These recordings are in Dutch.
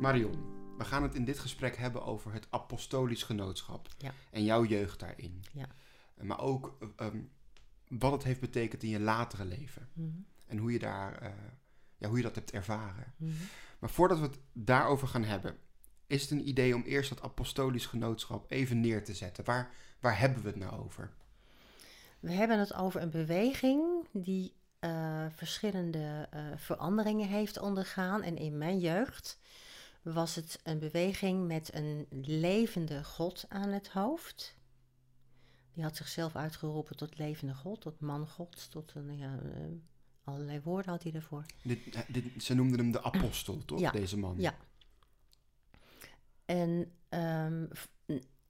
Marion, we gaan het in dit gesprek hebben over het apostolisch genootschap Ja. en jouw jeugd daarin. Ja. Maar ook eh, ehm, wat het heeft betekend in je latere leven Mhm. en hoe je, daar, eh, ja, hoe je dat hebt ervaren. Mhm. Maar voordat we het daarover gaan hebben, is het een idee om eerst dat apostolisch genootschap even neer te zetten. Waar, waar hebben we het nou over? We hebben het over een beweging die eh, verschillende eh, veranderingen heeft ondergaan. En in mijn jeugd was het een beweging met een levende God aan het hoofd. Die had zichzelf uitgeroepen tot levende God, tot man Gods, tot een, ja, eh, allerlei woorden had hij ervoor. Dit, dit, ze noemden hem de apostel, toch? Ja. Deze man. Ja. En ehm,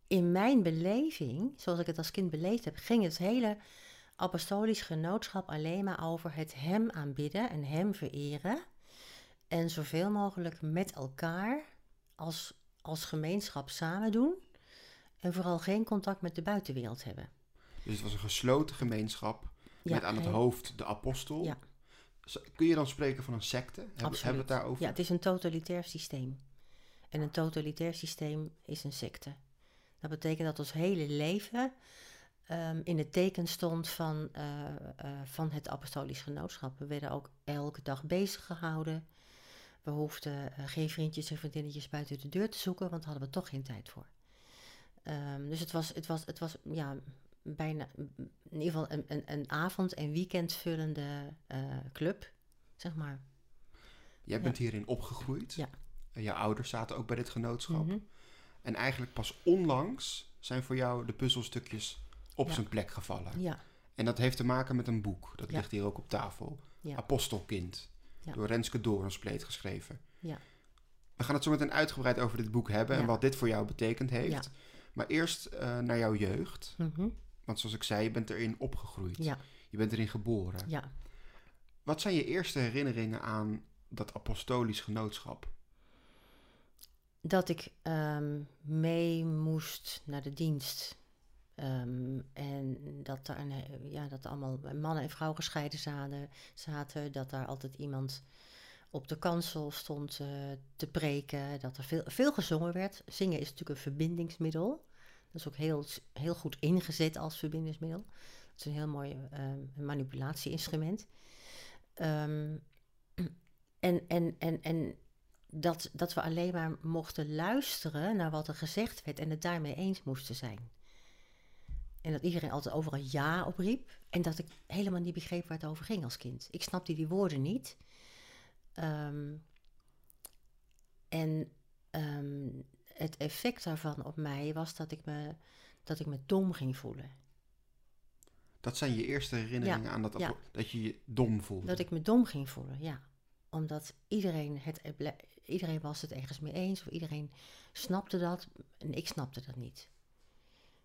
in mijn beleving, zoals ik het als kind beleefd heb, ging het hele apostolisch genootschap alleen maar over het Hem aanbidden en Hem vereren. En zoveel mogelijk met elkaar als, als gemeenschap samen doen. En vooral geen contact met de buitenwereld hebben. Dus het was een gesloten gemeenschap Ja, met aan het hoofd de apostel. Ja. Kun je dan spreken van een secte? Hebben, Absoluut. hebben we het daarover? Ja, het is een totalitair systeem. En een totalitair systeem is een secte. Dat betekent dat ons hele leven ehm, in het teken stond van, eh, eh, van het apostolisch genootschap. We werden ook elke dag bezig gehouden. We hoefden eh, geen vriendjes en vriendinnetjes buiten de deur te zoeken, want daar hadden we toch geen tijd voor. Ehm, dus het was, het was, het was ja, bijna in ieder geval een, een, een avond- en weekendvullende club, zeg maar. Jij bent hierin opgegroeid. Ja. En jouw ouders zaten ook bij dit genootschap. Mhm. En eigenlijk pas onlangs zijn voor jou de puzzelstukjes op Ja. zijn plek gevallen. Ja, En dat heeft te maken met een boek. Dat Ja. ligt hier ook op tafel. Apostelkind. Door Renske Dorenspleet geschreven. Ja. We gaan het zo meteen uitgebreid over dit boek hebben en wat dit voor jou betekend heeft. Maar eerst eh, naar jouw jeugd. mhm, Want zoals ik zei, je bent erin opgegroeid. Je bent erin geboren. ja. Wat zijn je eerste herinneringen aan dat apostolisch genootschap? Dat ik ehm, mee moest naar de dienst. Ehm, en dat he- ja, dat allemaal mannen en vrouwen gescheiden zaten, zaten. Dat daar altijd iemand op de kansel stond eh, te preken. Dat er veel, veel gezongen werd. Zingen is natuurlijk een verbindingsmiddel. Dat is ook heel, heel goed ingezet als verbindingsmiddel. Het is een heel mooi ehm, manipulatie-instrument. En, en, en, en dat, dat we alleen maar mochten luisteren naar wat er gezegd werd en het daarmee eens moesten zijn. En dat iedereen altijd overal ja op riep. En dat ik helemaal niet begreep waar het over ging als kind. Ik snapte die woorden niet. Ehm, en ehm, het effect daarvan op mij was dat ik me, dat ik me dom ging voelen. Dat zijn je eerste herinneringen Ja, aan dat, ja. dat je je dom voelde. Dat ik me dom ging voelen, ja. Omdat iedereen, het, iedereen was het ergens mee eens. Of iedereen snapte dat. En ik snapte dat niet.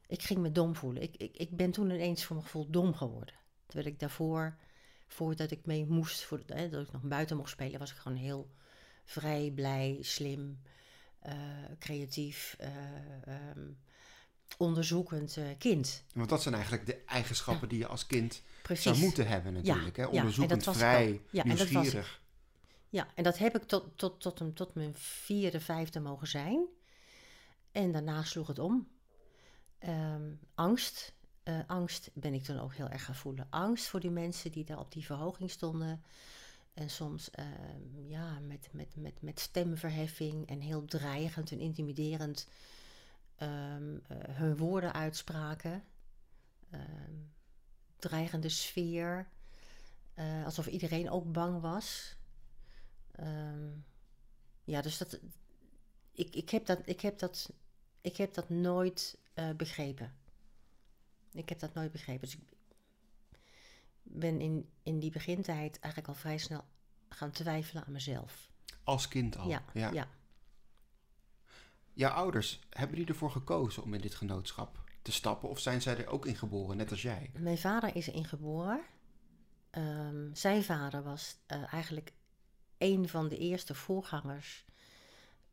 Ik ging me dom voelen. Ik, ik, ik ben toen ineens voor mijn gevoel dom geworden. Terwijl ik daarvoor, voordat ik mee moest, voor, hè, dat ik nog buiten mocht spelen, was ik gewoon heel vrij, blij, slim, eh, creatief, eh, ehm, onderzoekend eh, kind. Want dat zijn eigenlijk de eigenschappen die je als kind Precies. zou moeten hebben natuurlijk. Ja, hè? Onderzoekend, vrij. Ja, en dat nieuwsgierig. Ja, en dat heb ik tot, tot, tot, tot mijn vierde, vijfde mogen zijn. En daarna sloeg het om. Ehm, angst. Eh, angst ben ik dan ook heel erg gaan voelen. Angst voor die mensen die daar op die verhoging stonden. En soms ehm, ja, met, met, met, met stemverheffing en heel dreigend en intimiderend ehm, eh, hun woorden uitspraken. Dreigende sfeer. Eh, alsof iedereen ook bang was. Ehm, ja, dus dat. Ik, ik, heb dat, ik, heb dat, ik heb dat nooit eh, begrepen. Ik heb dat nooit begrepen. Dus ik ben in, in die begintijd eigenlijk al vrij snel gaan twijfelen aan mezelf. Als kind al. ja, ja. Jouw ouders, hebben die ervoor gekozen om in dit genootschap te stappen? Of zijn zij er ook in geboren, net als jij? Mijn vader is erin geboren. Ehm, zijn vader was eh, eigenlijk een van de eerste voorgangers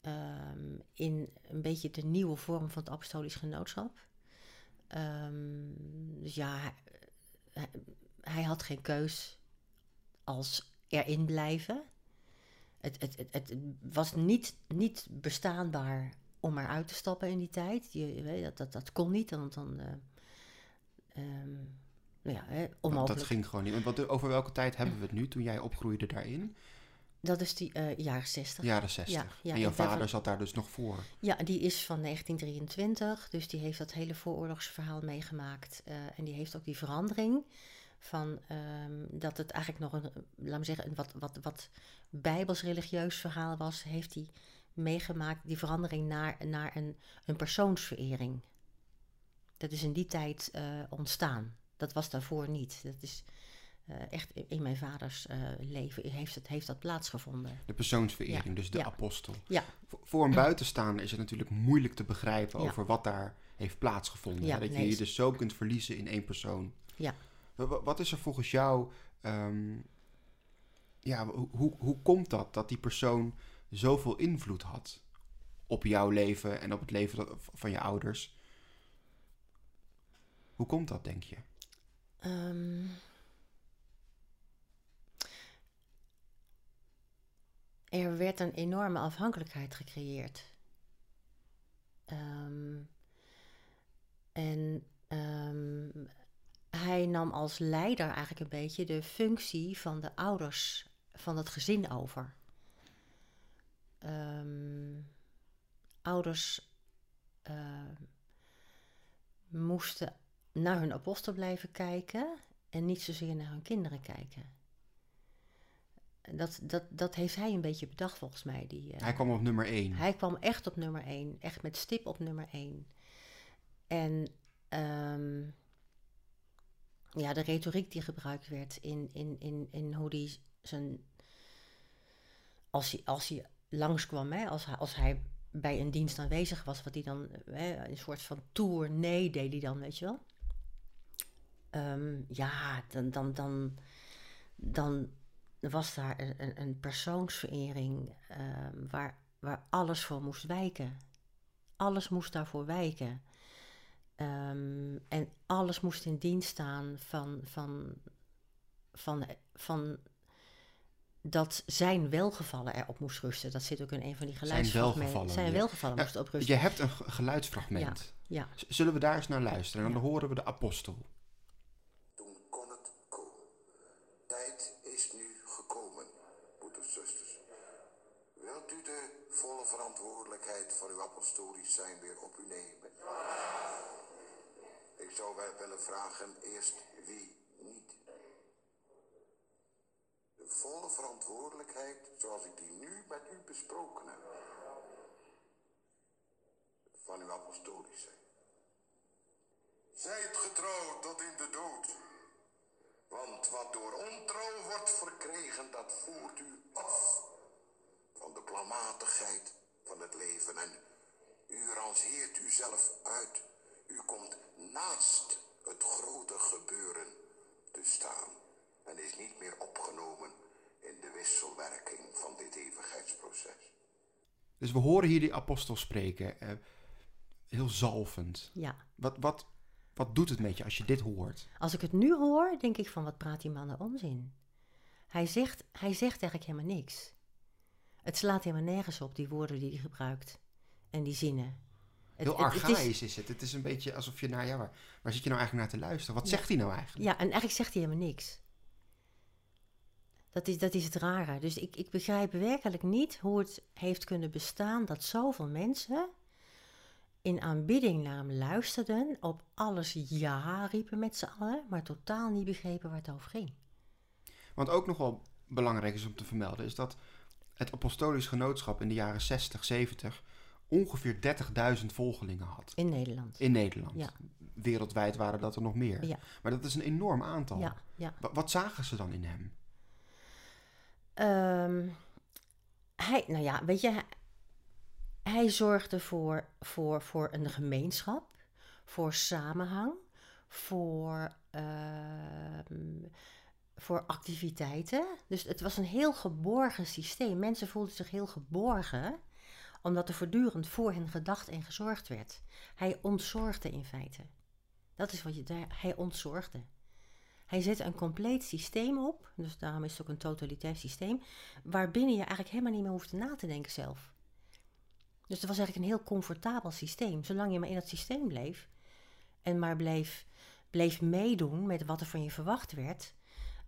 ehm, in een beetje de nieuwe vorm van het apostolisch genootschap. Ehm, dus ja, hij, had geen keus als erin blijven. Het, het, het, het was niet, niet bestaanbaar om eruit te stappen in die tijd. Je, weet, dat, dat, dat kon niet, want dan... eh, ehm, nou ja, hè, onmogelijk. Dat ging gewoon niet. Want over welke tijd hebben we het nu, toen jij opgroeide daarin? Dat is die eh, jaren 60. Jaren 60. Ja, ja, en jouw vader zat daar dus nog voor. Ja, die is van 1923, dus die heeft dat hele vooroorlogsverhaal meegemaakt. eh, en die heeft ook die verandering van ehm, dat het eigenlijk nog een, laat me zeggen, een wat, wat, wat bijbels-religieus verhaal was, heeft hij meegemaakt, die verandering naar, naar een, een persoonsverering. Dat is in die tijd eh, ontstaan. Dat was daarvoor niet. Dat is eh, echt in- mijn vaders eh, leven heeft, het, heeft dat plaatsgevonden. De persoonsverering, Ja, dus de ja. apostel. Ja, Voor- een buitenstaander is het natuurlijk moeilijk te begrijpen over wat daar heeft plaatsgevonden. Dat je nee, je dus zo kunt verliezen in één persoon. ja. Wa- wa- Wat is er volgens jou... ehm, ja, hoe, hoe, komt dat, dat die persoon zoveel invloed had op jouw leven en op het leven van je ouders? Hoe komt dat, denk je? Ehm, er werd een enorme afhankelijkheid gecreëerd. Ehm, en ehm, hij nam als leider eigenlijk een beetje de functie van de ouders van het gezin over. Ehm, ouders ehm, moesten naar hun apostel blijven kijken en niet zozeer naar hun kinderen kijken. Dat, dat, dat heeft hij een beetje bedacht volgens mij. Die, eh, Hij kwam op nummer één. hij kwam echt op nummer 1, echt met stip op nummer 1. En ehm, ja, de retoriek die gebruikt werd in, in, in, in hoe hij zijn. Als hij, als hij langskwam, hè, als, hij, als hij bij een dienst aanwezig was, wat hij dan, hè, een soort van tournee deed hij dan, weet je wel. Ehm, ja, dan, dan, dan, dan was daar een, een, een persoonsverering ehm, waar, waar alles voor moest wijken. Alles moest daarvoor wijken. Ehm, en alles moest in dienst staan van, van, van, van dat zijn welgevallen erop moest rusten. Dat zit ook in een van die geluidsfragmenten. welgevallen, Zijn welgevallen Ja, moest op rusten. Je hebt een ge- geluidsfragment. Ja, Zullen we daar eens naar luisteren? En dan Ja. horen we de apostel. Toen kon het komen. Tijd is nu gekomen, broeders en zusters. Wilt u de volle verantwoordelijkheid van uw apostolisch zijn weer op u nemen? Ik zou wel willen vragen eerst wie niet. De volle verantwoordelijkheid zoals ik die nu met u besproken heb. Van uw apostolisch zijn. Zijt getrouw tot in de dood. Want wat door ontrouw wordt verkregen, dat voert u af van de planmatigheid van het leven. En u rangeert uzelf uit. U komt naast het grote gebeuren te staan. En is niet meer opgenomen in de wisselwerking van dit eeuwigheidsproces. Dus we horen hier die apostel spreken. eh, heel zalvend. ja. Wat, wat, wat doet het met je als je dit hoort? Als ik het nu hoor, denk ik van wat praat die man nou onzin. Hij zegt, hij zegt eigenlijk helemaal niks. Het slaat helemaal nergens op, die woorden die hij gebruikt. En die zinnen. Het- Heel het- het is- archaïs is het. Het is een beetje alsof je, nou ja, waar, waar zit je nou eigenlijk naar te luisteren? Wat zegt hij nou eigenlijk? Ja, en eigenlijk zegt hij helemaal niks. Dat is, dat is het rare. Dus ik, ik begrijp werkelijk niet hoe het heeft kunnen bestaan dat zoveel mensen in aanbidding naar hem luisterden, op alles ja riepen met z'n allen, maar totaal niet begrepen waar het over ging. Want ook nog wel belangrijk is om te vermelden, is dat het apostolisch genootschap in de jaren 60, 70 ongeveer 30.000 volgelingen had. In Nederland. In Nederland. Ja. Wereldwijd waren dat er nog meer. Ja. Maar dat is een enorm aantal. Ja, ja. Wa- Wat zagen ze dan in hem? Ehm, hij, nou ja, weet je, hij, hij zorgde voor, voor, voor een gemeenschap, voor samenhang, voor, ehm, voor activiteiten. Dus het was een heel geborgen systeem. Mensen voelden zich heel geborgen Omdat er voortdurend voor hen gedacht en gezorgd werd. Hij ontzorgde in feite. Dat is wat je daar. Hij ontzorgde. Hij zette een compleet systeem op, dus daarom is het ook een totalitair systeem, waarbinnen je eigenlijk helemaal niet meer hoeft na te denken zelf. Dus het was eigenlijk een heel comfortabel systeem. Zolang je maar in dat systeem bleef en maar bleef, bleef meedoen met wat er van je verwacht werd,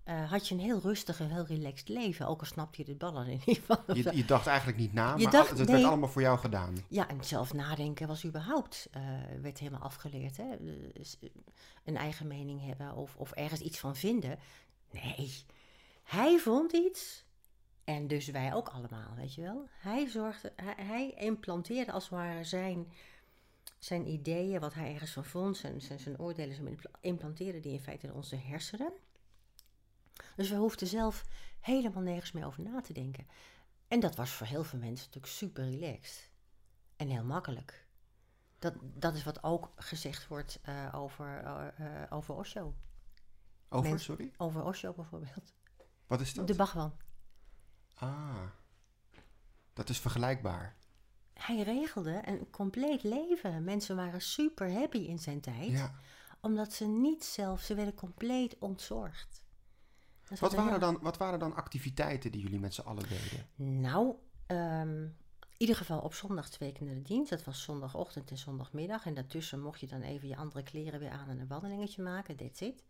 uh, had je een heel rustig en heel relaxed leven. Ook al snapte je de ballen in ieder geval. Je, je dacht eigenlijk niet na, Je maar dacht- al- het nee. werd allemaal voor jou gedaan. Ja, en zelf nadenken was überhaupt, eh, werd helemaal afgeleerd. Hè? Eh, een eigen mening hebben of, of ergens iets van vinden. Nee, hij vond iets en dus wij ook allemaal, weet je wel. Hij, zorgde, hij, hij implanteerde als het ware zijn, zijn ideeën, wat hij ergens van vond, zijn, zijn, zijn oordelen, zijn impla- implanteerde die in feite in onze hersenen. Dus we hoefden zelf helemaal nergens meer over na te denken. En dat was voor heel veel mensen natuurlijk super relaxed. En heel makkelijk. Dat, dat is wat ook gezegd wordt eh, over, eh, eh, over Osho. Over, Mens- sorry? Over Osho bijvoorbeeld. Wat is dat? De Bhagwan. Ah, dat is vergelijkbaar. Hij regelde een compleet leven. Mensen waren super happy in zijn tijd. Ja. Omdat ze niet zelf, ze werden compleet ontzorgd. Wat waren, heel- dan, wat waren dan activiteiten die jullie met z'n allen deden? Nou, ehm, in ieder geval op zondag twee keer naar de dienst. Dat was zondagochtend en zondagmiddag. En daartussen mocht je dan even je andere kleren weer aan en een wandelingetje maken. That's it.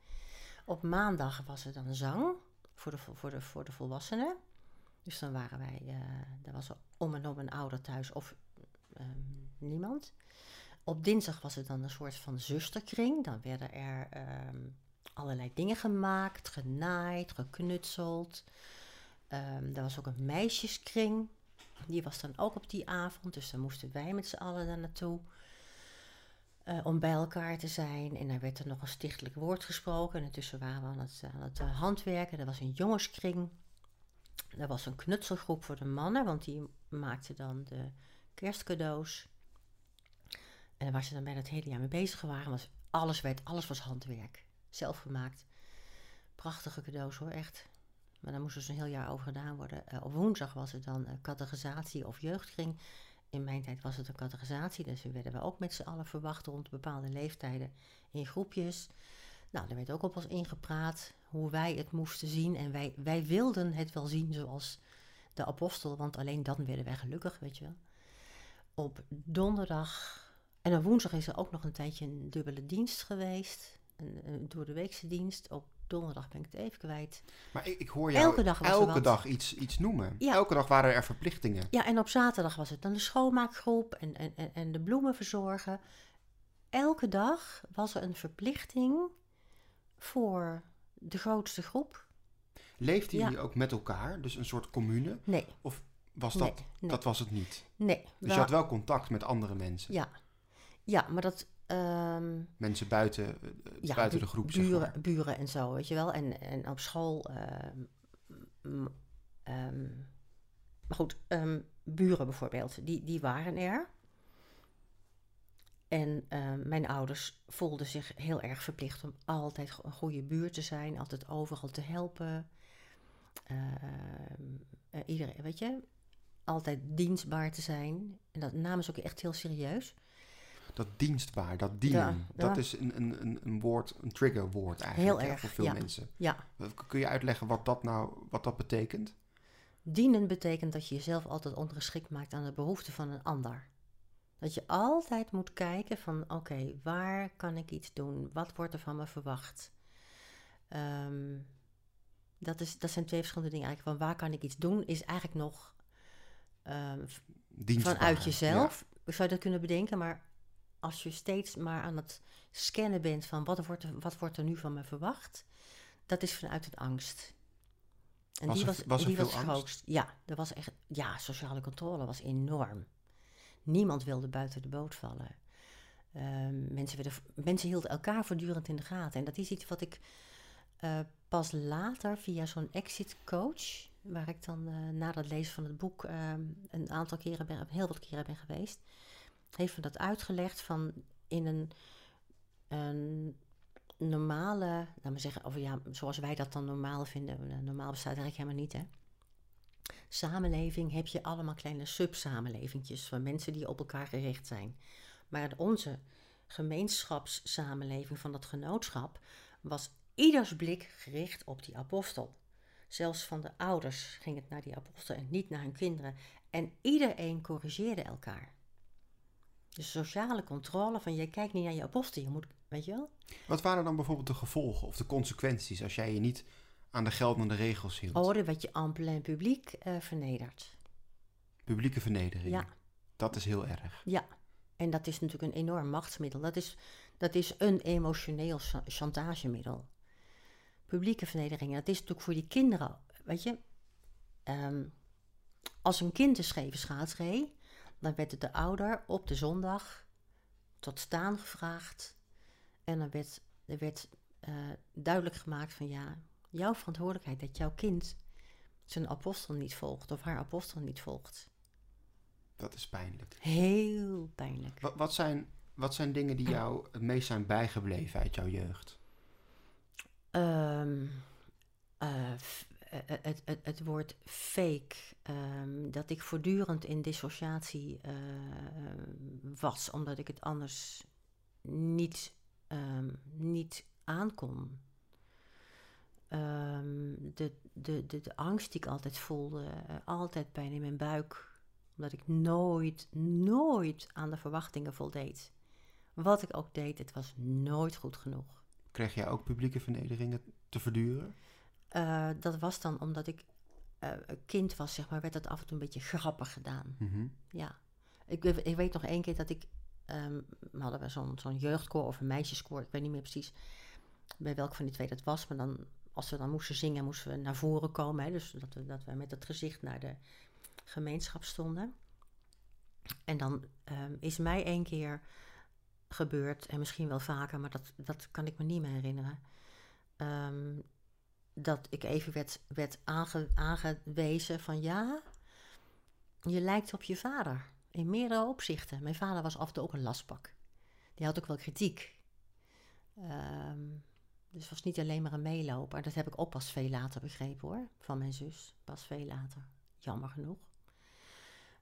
Op maandag was er dan zang voor de, vo- voor de, voor de volwassenen. Dus dan waren wij, eh er was er om en om een ouder thuis of ehm, niemand. Op dinsdag was er dan een soort van zusterkring. Dan werden er ehm, allerlei dingen gemaakt, genaaid, geknutseld. Ehm er was ook een meisjeskring. Die was dan ook op die avond. Dus dan moesten wij met z'n allen daar naartoe. eh, om bij elkaar te zijn. En dan werd er nog een stichtelijk woord gesproken. En intussen waren we aan het, het eh, handwerken. Er was een jongenskring. Er was een knutselgroep voor de mannen. Want die maakten dan de kerstcadeaus. En waar ze dan bij het hele jaar mee bezig waren. Was alles, werd, alles was handwerk. Zelf gemaakt. Prachtige cadeaus hoor, echt. Maar daar moest dus een heel jaar over gedaan worden. Eh, op woensdag was het dan catechisatie of jeugdkring. In mijn tijd was het een catechisatie, dus we werden we ook met z'n allen verwacht rond bepaalde leeftijden in groepjes. Nou, daar werd ook op ons ingepraat hoe wij het moesten zien. En wij, wij wilden het wel zien zoals de apostel, want alleen dan werden wij gelukkig, weet je wel. Op donderdag en op woensdag is er ook nog een tijdje een dubbele dienst geweest. Een, de weekse dienst. Op donderdag ben ik het even kwijt. Maar ik, ik hoor jou Elke dag was elke wat. dag iets, iets noemen. Ja. Elke dag waren er verplichtingen. Ja, en op zaterdag was het dan de schoonmaakgroep en, en, en, en de bloemen verzorgen. Elke dag was er een verplichting voor de grootste groep. Leefden Ja. jullie ook met elkaar? Dus een soort commune? Nee, Was Nee, dat, nee. dat was het niet? nee. Dus je had wel contact met andere mensen? ja. ja, maar dat... ehm, Mensen buiten, eh, ja, buiten bu- de groep, zeg buren, maar. buren en zo, weet je wel. En, en op school... ehm, ehm, maar goed, buren bijvoorbeeld, die, die waren er. En mijn ouders voelden zich heel erg verplicht om altijd een goede buur te zijn, altijd overal te helpen. Eh, iedereen, weet je, altijd dienstbaar te zijn. En dat namen ze ook echt heel serieus. Dat dienstbaar, dat dienen, Ja, dat is een, een, een, woord, een triggerwoord eigenlijk Heel hè, erg, voor veel ja. mensen. Ja, Kun je uitleggen wat dat nou wat dat betekent? Dienen betekent dat je jezelf altijd ondergeschikt maakt aan de behoeften van een ander. Dat je altijd moet kijken van oké, waar kan ik iets doen? Wat wordt er van me verwacht? Ehm, dat, is, dat zijn twee verschillende dingen eigenlijk. Van waar kan ik iets doen is eigenlijk nog ehm, vanuit jezelf. Zou je dat kunnen bedenken, maar als je steeds maar aan het scannen bent van wat wordt er, wat wordt er nu van me verwacht, dat is vanuit het angst. En Was die er- was, was er die veel was het angst? grootst. Ja, er was echt, ja, sociale controle was enorm. Niemand wilde buiten de boot vallen. Ehm, mensen, werden, mensen hielden elkaar voortdurend in de gaten. En dat is iets wat ik eh, pas later via zo'n exit coach, waar ik dan eh, na het lezen van het boek ehm, een aantal keren ben, heel wat keren ben geweest, heeft me dat uitgelegd van in een, een normale, laat maar zeggen, of ja, zoals wij dat dan normaal vinden, eh, normaal bestaat eigenlijk helemaal niet, hè. samenleving heb je allemaal kleine subsamenlevingjes van mensen die op elkaar gericht zijn. Maar onze gemeenschapssamenleving van dat genootschap was ieders blik gericht op die apostel. Zelfs van de ouders ging het naar die apostel en niet naar hun kinderen. En iedereen corrigeerde elkaar. De sociale controle van je kijkt niet naar je apostel, je moet, weet je wel? Wat waren dan bijvoorbeeld de gevolgen of de consequenties als jij je niet aan de geldende regels hield? Oh, dan werd je ampel en publiek eh, vernederd. Publieke vernedering. Ja. Dat is heel erg. Ja, en dat is natuurlijk een enorm machtsmiddel. Dat is, dat is een emotioneel cha- chantagemiddel. Publieke vernedering, dat is natuurlijk voor die kinderen, weet je. ehm, als een kind een scheve schaats reed, dan werd het de ouder op de zondag tot staan gevraagd. En dan werd, er werd eh, duidelijk gemaakt van ja, jouw verantwoordelijkheid dat jouw kind zijn apostel niet volgt of haar apostel niet volgt. Dat is pijnlijk. Heel pijnlijk. Wat, wat, zijn, wat zijn dingen die jou het meest zijn bijgebleven uit jouw jeugd? Eh, het, het, het woord fake, ehm, dat ik voortdurend in dissociatie eh, was, omdat ik het anders niet, ehm, niet aankon. Ehm, de, de, de, de angst die ik altijd voelde, eh, altijd pijn in mijn buik, omdat ik nooit, nooit aan de verwachtingen voldeed. Wat ik ook deed, het was nooit goed genoeg. Kreeg jij ook publieke vernederingen te verduren? Eh, dat was dan omdat ik eh, kind was, zeg maar, werd dat af en toe een beetje grappig gedaan. Mhm. Ja. Ik, ik weet nog één keer dat ik, ehm, we hadden we zo'n zo'n jeugdkoor of een meisjeskoor, ik weet niet meer precies bij welk van die twee dat was, maar dan, als we dan moesten zingen, moesten we naar voren komen, hè, dus dat we, dat we met het gezicht naar de gemeenschap stonden. En dan ehm, is mij één keer gebeurd, en misschien wel vaker, maar dat, dat kan ik me niet meer herinneren. ehm, dat ik even werd, werd aange- aangewezen van ja, je lijkt op je vader. In meerdere opzichten. Mijn vader was af en toe ook een lastpak. Die had ook wel kritiek. Ehm, dus was niet alleen maar een meeloper. Dat heb ik ook pas veel later begrepen hoor. Van mijn zus. Pas veel later. Jammer genoeg.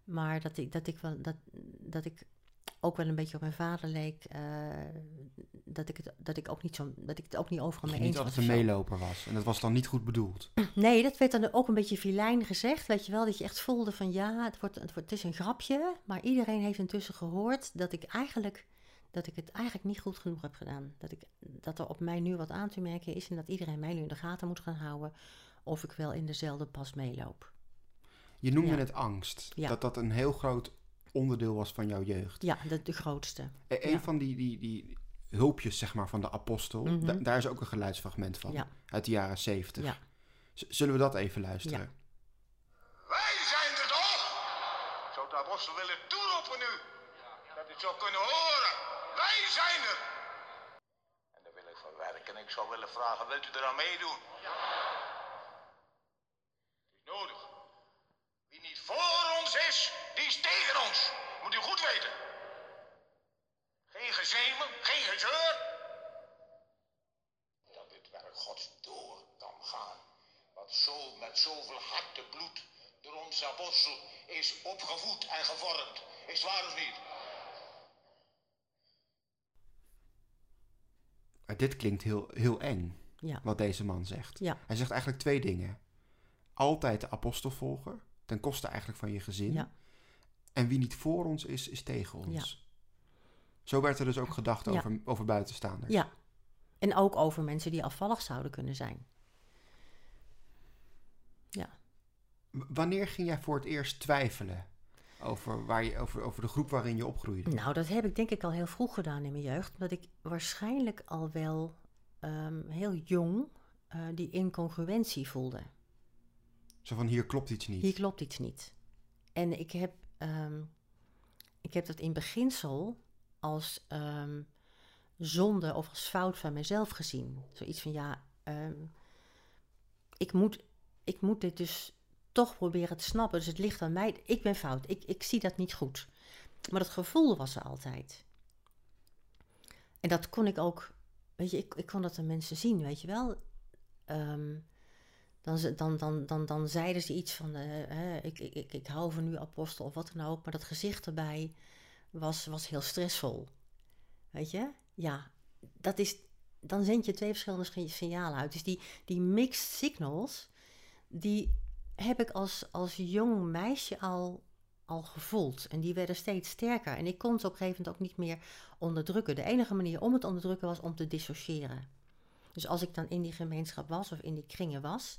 Maar dat ik, dat ik, wel, dat, dat ik ook wel een beetje op mijn vader leek. eh, dat, ik het, dat, ik ook niet zo, dat ik het ook niet overal Dat mee je niet eens was. altijd een of zo. meeloper was. En dat was dan niet goed bedoeld. Nee, dat werd dan ook een beetje filijn gezegd, weet je wel. Dat je echt voelde van ja, het, wordt, het, wordt, het is een grapje. Maar iedereen heeft intussen gehoord dat ik eigenlijk, dat ik het eigenlijk niet goed genoeg heb gedaan. Dat, ik, dat er op mij nu wat aan te merken is en dat iedereen mij nu in de gaten moet gaan houden of ik wel in dezelfde pas meeloop. Je noemde Ja. het angst. Ja. Dat dat een heel groot onderdeel was van jouw jeugd. Ja, de, de grootste. E- Een Ja. van die, die, die hulpjes zeg maar, van de apostel, Mhm. da- daar is ook een geluidsfragment van. Ja. Uit de jaren zeventig. Ja. Zullen we dat even luisteren? Wij zijn er toch? Zou de apostel willen toeroepen nu? Dat u het zou kunnen horen. Wij zijn er. En daar wil ik van werken. Ik zou willen vragen, wilt u eraan meedoen? Het is nodig. Niet voor ons is, die is tegen ons. Moet u goed weten. Geen gezemen, geen gezeur. Dat dit werk Gods door kan gaan. Wat zo met zoveel hartebloed door onze apostel is opgevoed en gevormd. Is het waar of niet? Maar dit klinkt heel, heel eng, Ja. wat deze man zegt. Ja. Hij zegt eigenlijk twee dingen. Altijd de apostelvolger, ten koste eigenlijk van je gezin. Ja. En wie niet voor ons is, is tegen ons. Zo werd er dus ook gedacht Ja. over, over buitenstaanders. Ja. En ook over mensen die afvallig zouden kunnen zijn. Ja. W- Wanneer ging jij voor het eerst twijfelen over, waar je, over, over de groep waarin je opgroeide? Nou, dat heb ik denk ik al heel vroeg gedaan in mijn jeugd. Omdat ik waarschijnlijk al wel ehm, heel jong eh, die incongruentie voelde. Zo van, hier klopt iets niet. Hier klopt iets niet. En ik heb, ehm, ik heb dat in beginsel als ehm, zonde of als fout van mezelf gezien. Zoiets van ja, ehm, ik, moet, ik moet dit dus toch proberen te snappen. Dus het ligt aan mij. Ik ben fout. Ik, ik zie dat niet goed. Maar dat gevoel was er altijd. En dat kon ik ook, weet je, ik, ik kon dat aan mensen zien, weet je wel. Ehm, dan, ze- dan, dan, dan, dan zeiden ze iets van, eh, ik, ik, ik, hou van u apostel of wat dan ook. Maar dat gezicht erbij was, was heel stressvol. Weet je? Ja, dat is, dan zend je twee verschillende sch- signalen uit. Dus die, die mixed signals, die heb ik als, als jong meisje al, al gevoeld. En die werden steeds sterker. En ik kon het op een gegeven moment ook niet meer onderdrukken. De enige manier om het onderdrukken was om te dissociëren. Dus als ik dan in die gemeenschap was of in die kringen was,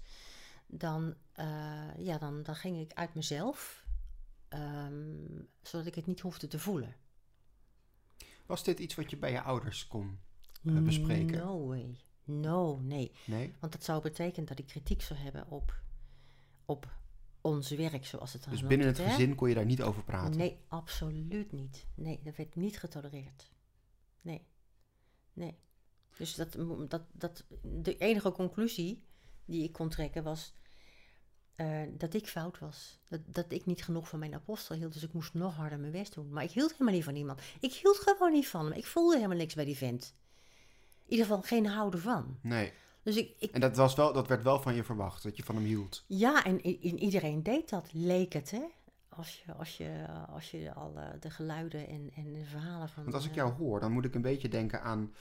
dan, eh, ja, dan, dan ging ik uit mezelf, ehm, zodat ik het niet hoefde te voelen. Was dit iets wat je bij je ouders kon eh, bespreken? No way. No, nee. Nee? Want dat zou betekenen dat ik kritiek zou hebben op, op ons werk, zoals het dan Dus noemt, binnen het hè? gezin kon je daar niet over praten? Nee, absoluut niet. Nee, dat werd niet getolereerd. Nee. Nee. Dus dat, dat, dat, de enige conclusie die ik kon trekken was eh, dat ik fout was. Dat, dat ik niet genoeg van mijn apostel hield. Dus ik moest nog harder mijn best doen. Maar ik hield helemaal niet van iemand. Ik hield gewoon niet van hem. Ik voelde helemaal niks bij die vent. In ieder geval geen houden van. Nee. Dus ik, ik En dat, was wel, dat werd wel van je verwacht, dat je van hem hield. Ja, en i- i- iedereen deed dat, leek het, hè? Als je, als je, als je al eh, de geluiden en, en de verhalen van... Want als ik jou hoor, dan moet ik een beetje denken aan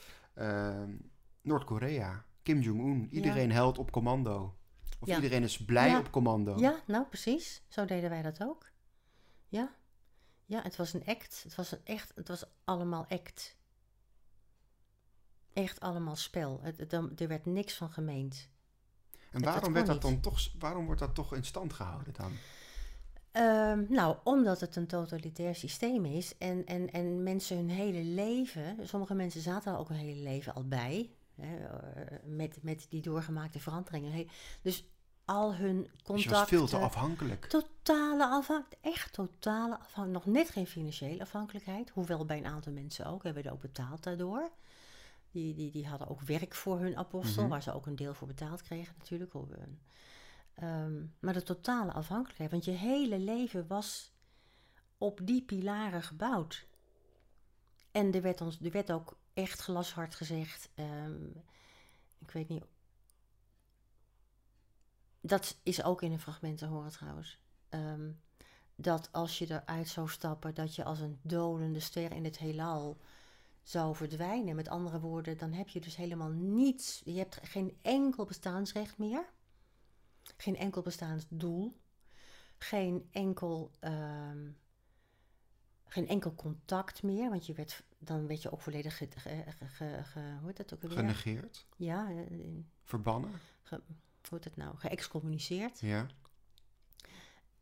Noord-Korea. Kim Jong-un. Iedereen helpt op commando. Of Ja. iedereen is blij Ja. op commando. Ja, nou precies. Zo deden wij dat ook. Ja. Ja, het was een act. Het was een echt... Het was allemaal act. Echt allemaal spel. Het, het- er werd niks van gemeend. En waarom, werd dat niet. dan toch, waarom wordt dat toch in stand gehouden dan? Ehm, nou, omdat het een totalitair systeem is en, en, en mensen hun hele leven, sommige mensen zaten er ook een hele leven al bij, hè, eh, met, met die doorgemaakte veranderingen. Dus al hun Dus je was contacten... veel te afhankelijk. Totale afhankelijkheid, echt totale afhankelijkheid. Nog net geen financiële afhankelijkheid, hoewel bij een aantal mensen ook, hebben we ook betaald daardoor. Die, die, die hadden ook werk voor hun apostel, Mhm. waar ze ook een deel voor betaald kregen natuurlijk. We- Ehm, maar de totale afhankelijkheid, want je hele leven was op die pilaren gebouwd. En er werd, ons, er werd ook echt glashard gezegd, ehm, ik weet niet, dat is ook in een fragment te horen trouwens. Ehm, dat als je eruit zou stappen, dat je als een dolende ster in het heelal zou verdwijnen. Met andere woorden, dan heb je dus helemaal niets. Je hebt geen enkel bestaansrecht meer. Geen enkel bestaansdoel. Geen enkel, ehm, geen enkel contact meer. Want je werd, dan werd je ook volledig ge, ge, ge- ge- ge- hoe heet dat ook alweer? Genegeerd, Ja, eh, verbannen. hoe heet het nou? Geëxcommuniceerd. Ja.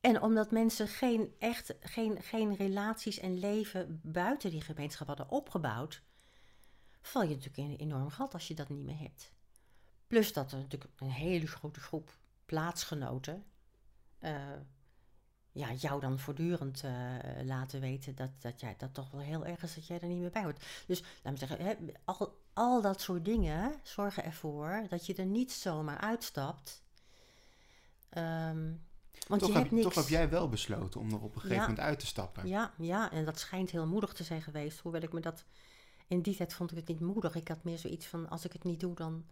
En omdat mensen geen, echt, geen, geen relaties en leven buiten die gemeenschap hadden opgebouwd, val je natuurlijk in een enorm gat als je dat niet meer hebt. Plus dat er natuurlijk een hele grote groep plaatsgenoten eh, ja, jou dan voortdurend eh, laten weten dat, dat jij dat toch wel heel erg is dat jij er niet meer bij hoort. Dus laat me zeggen, hè, al, al dat soort dingen zorgen ervoor dat je er niet zomaar uitstapt. Ehm, want Toch je heb, hebt niks. toch heb jij wel besloten om er op een gegeven Ja. moment uit te stappen. Ja, ja, en dat schijnt heel moedig te zijn geweest. Hoewel ik me dat... In die tijd vond ik het niet moedig. Ik had meer zoiets van, als ik het niet doe, dan...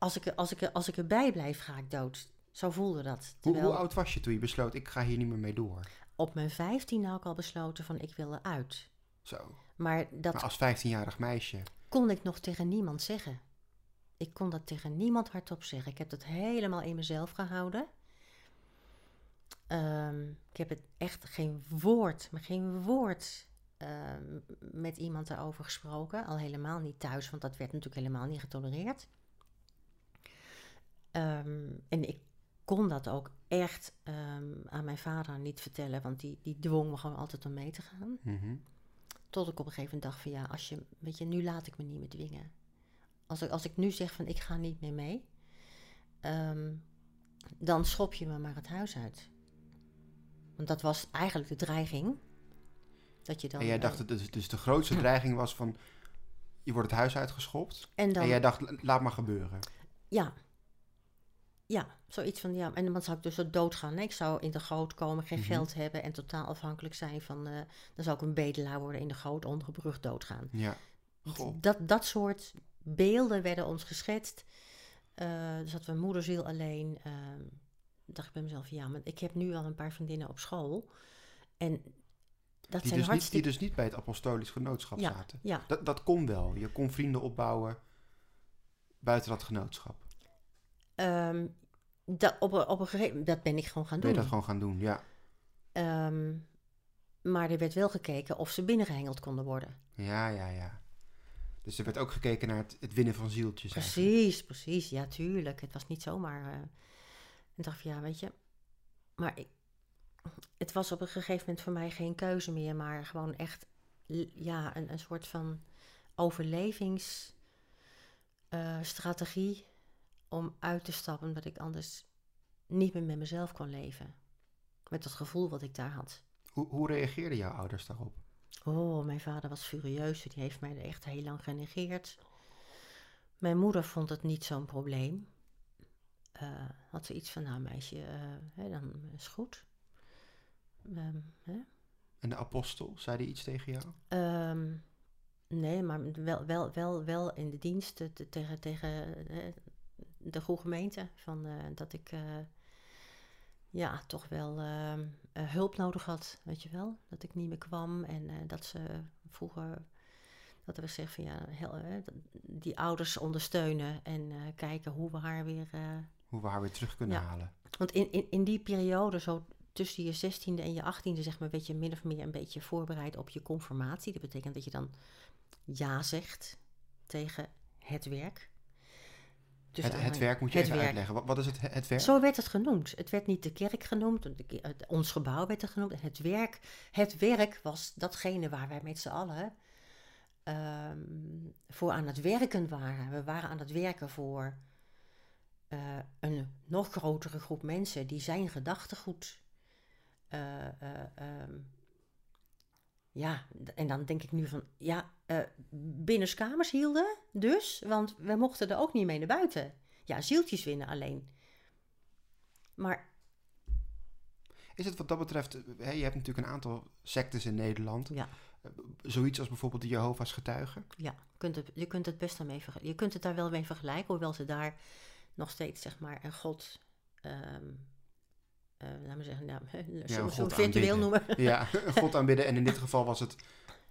Als ik, als ik, als ik erbij blijf, ga ik dood. Zo voelde dat. Hoe, Terwijl hoe oud was je toen je besloot, ik ga hier niet meer mee door? op mijn vijftien had ik al besloten van, ik wil eruit. Zo. Maar dat Maar als 15-jarig meisje. kon ik nog tegen niemand zeggen. Ik kon dat tegen niemand hardop zeggen. Ik heb dat helemaal in mezelf gehouden. Ehm, ik heb het echt geen woord, maar geen woord ehm, met iemand daarover gesproken. Al helemaal niet thuis, want dat werd natuurlijk helemaal niet getolereerd. Ehm, en ik kon dat ook echt ehm, aan mijn vader niet vertellen, want die, die dwong me gewoon altijd om mee te gaan. Mhm. Tot ik op een gegeven moment dacht van ja, als je, weet je, nu laat ik me niet meer dwingen. Als ik, als ik nu zeg van ik ga niet meer mee, ehm, dan schop je me maar het huis uit. Want dat was eigenlijk de dreiging. Dat je dan. En jij dacht, dat dus, dus de grootste dreiging was van, je wordt het huis uitgeschopt. en dan, En jij dacht, la- laat maar gebeuren. ja. Ja, zoiets van ja. En dan zou ik dus doodgaan. Nee, ik zou in de goot komen, geen Mhm. geld hebben en totaal afhankelijk zijn van. eh, dan zou ik een bedelaar worden in de goot, ondergebrugd doodgaan. Ja. Goh. Dat, dat soort beelden werden ons geschetst. Eh er zat mijn moederziel alleen. Ehm, dacht ik bij mezelf, ja, maar ik heb nu al een paar vriendinnen op school. En dat Die zijn dus, niet, die dus niet bij het apostolisch genootschap Ja. zaten. Ja, Dat, dat kon wel. Je kon vrienden opbouwen buiten dat genootschap. ehm, dat, op, een- op een gegeven dat ben ik gewoon gaan Ben je doen. dat gewoon gaan doen, ja. Ehm, maar er werd wel gekeken of ze binnengehengeld konden worden. Ja, ja, ja. Dus er werd ook gekeken naar het, het winnen van zieltjes. eigenlijk. Precies, precies. Ja, tuurlijk. Het was niet zomaar. eh ik dacht van ja, weet je. Maar ik, het was op een gegeven moment voor mij geen keuze meer, maar gewoon echt ja, een, een soort van overlevingsstrategie om uit te stappen, omdat ik anders niet meer met mezelf kon leven. Met dat gevoel wat ik daar had. Hoe, hoe reageerden jouw ouders daarop? Oh, mijn vader was furieus. Die heeft mij echt heel lang genegeerd. Mijn moeder vond het niet zo'n probleem. Eh, had ze iets van, nou meisje, eh, hè, dan is goed. Ehm, hè? En de apostel, zei die iets tegen jou? Ehm, nee, maar wel, wel, wel, wel in de dienst te- tegen, tegen eh, de goede gemeente. Van, eh, dat ik eh, ja, toch wel ehm, eh, hulp nodig had, weet je wel. Dat ik niet meer kwam en dat ze vroeger... Dat er gezegd van ja, heel, die ouders ondersteunen en kijken hoe we haar weer... Hoe we haar weer terug kunnen Ja. halen. want in, in, in die periode, zo tussen je zestiende en je achttiende, zeg maar, werd je min of meer een beetje voorbereid op je conformatie. Dat betekent dat je dan ja zegt tegen het werk. Dus het, werk moet je even werk. uitleggen. Wat, wat is het, het werk? Zo werd het genoemd. Het werd niet de kerk genoemd, de ons gebouw werd het genoemd. Het werk, het werk was datgene waar wij met z'n allen ehm, voor aan het werken waren. We waren aan het werken voor eh, een nog grotere groep mensen die zijn gedachtegoed. ehm, ja, en dan denk ik nu van, ja, eh binnenskamers hielden dus, want we mochten er ook niet mee naar buiten. Ja, zieltjes winnen alleen. Maar Is het wat dat betreft, eh, hè, je hebt natuurlijk een aantal sectes in Nederland. ja, Zoiets als bijvoorbeeld de Jehovah's getuigen. ja je, kunt het, je kunt het best daarmee vergelijken. Je kunt het daar wel mee vergelijken, hoewel ze daar nog steeds, zeg maar, een god, ehm eh laten we zeggen, nou, een virtueel noemen. Ja, God aanbidden. En in dit geval was het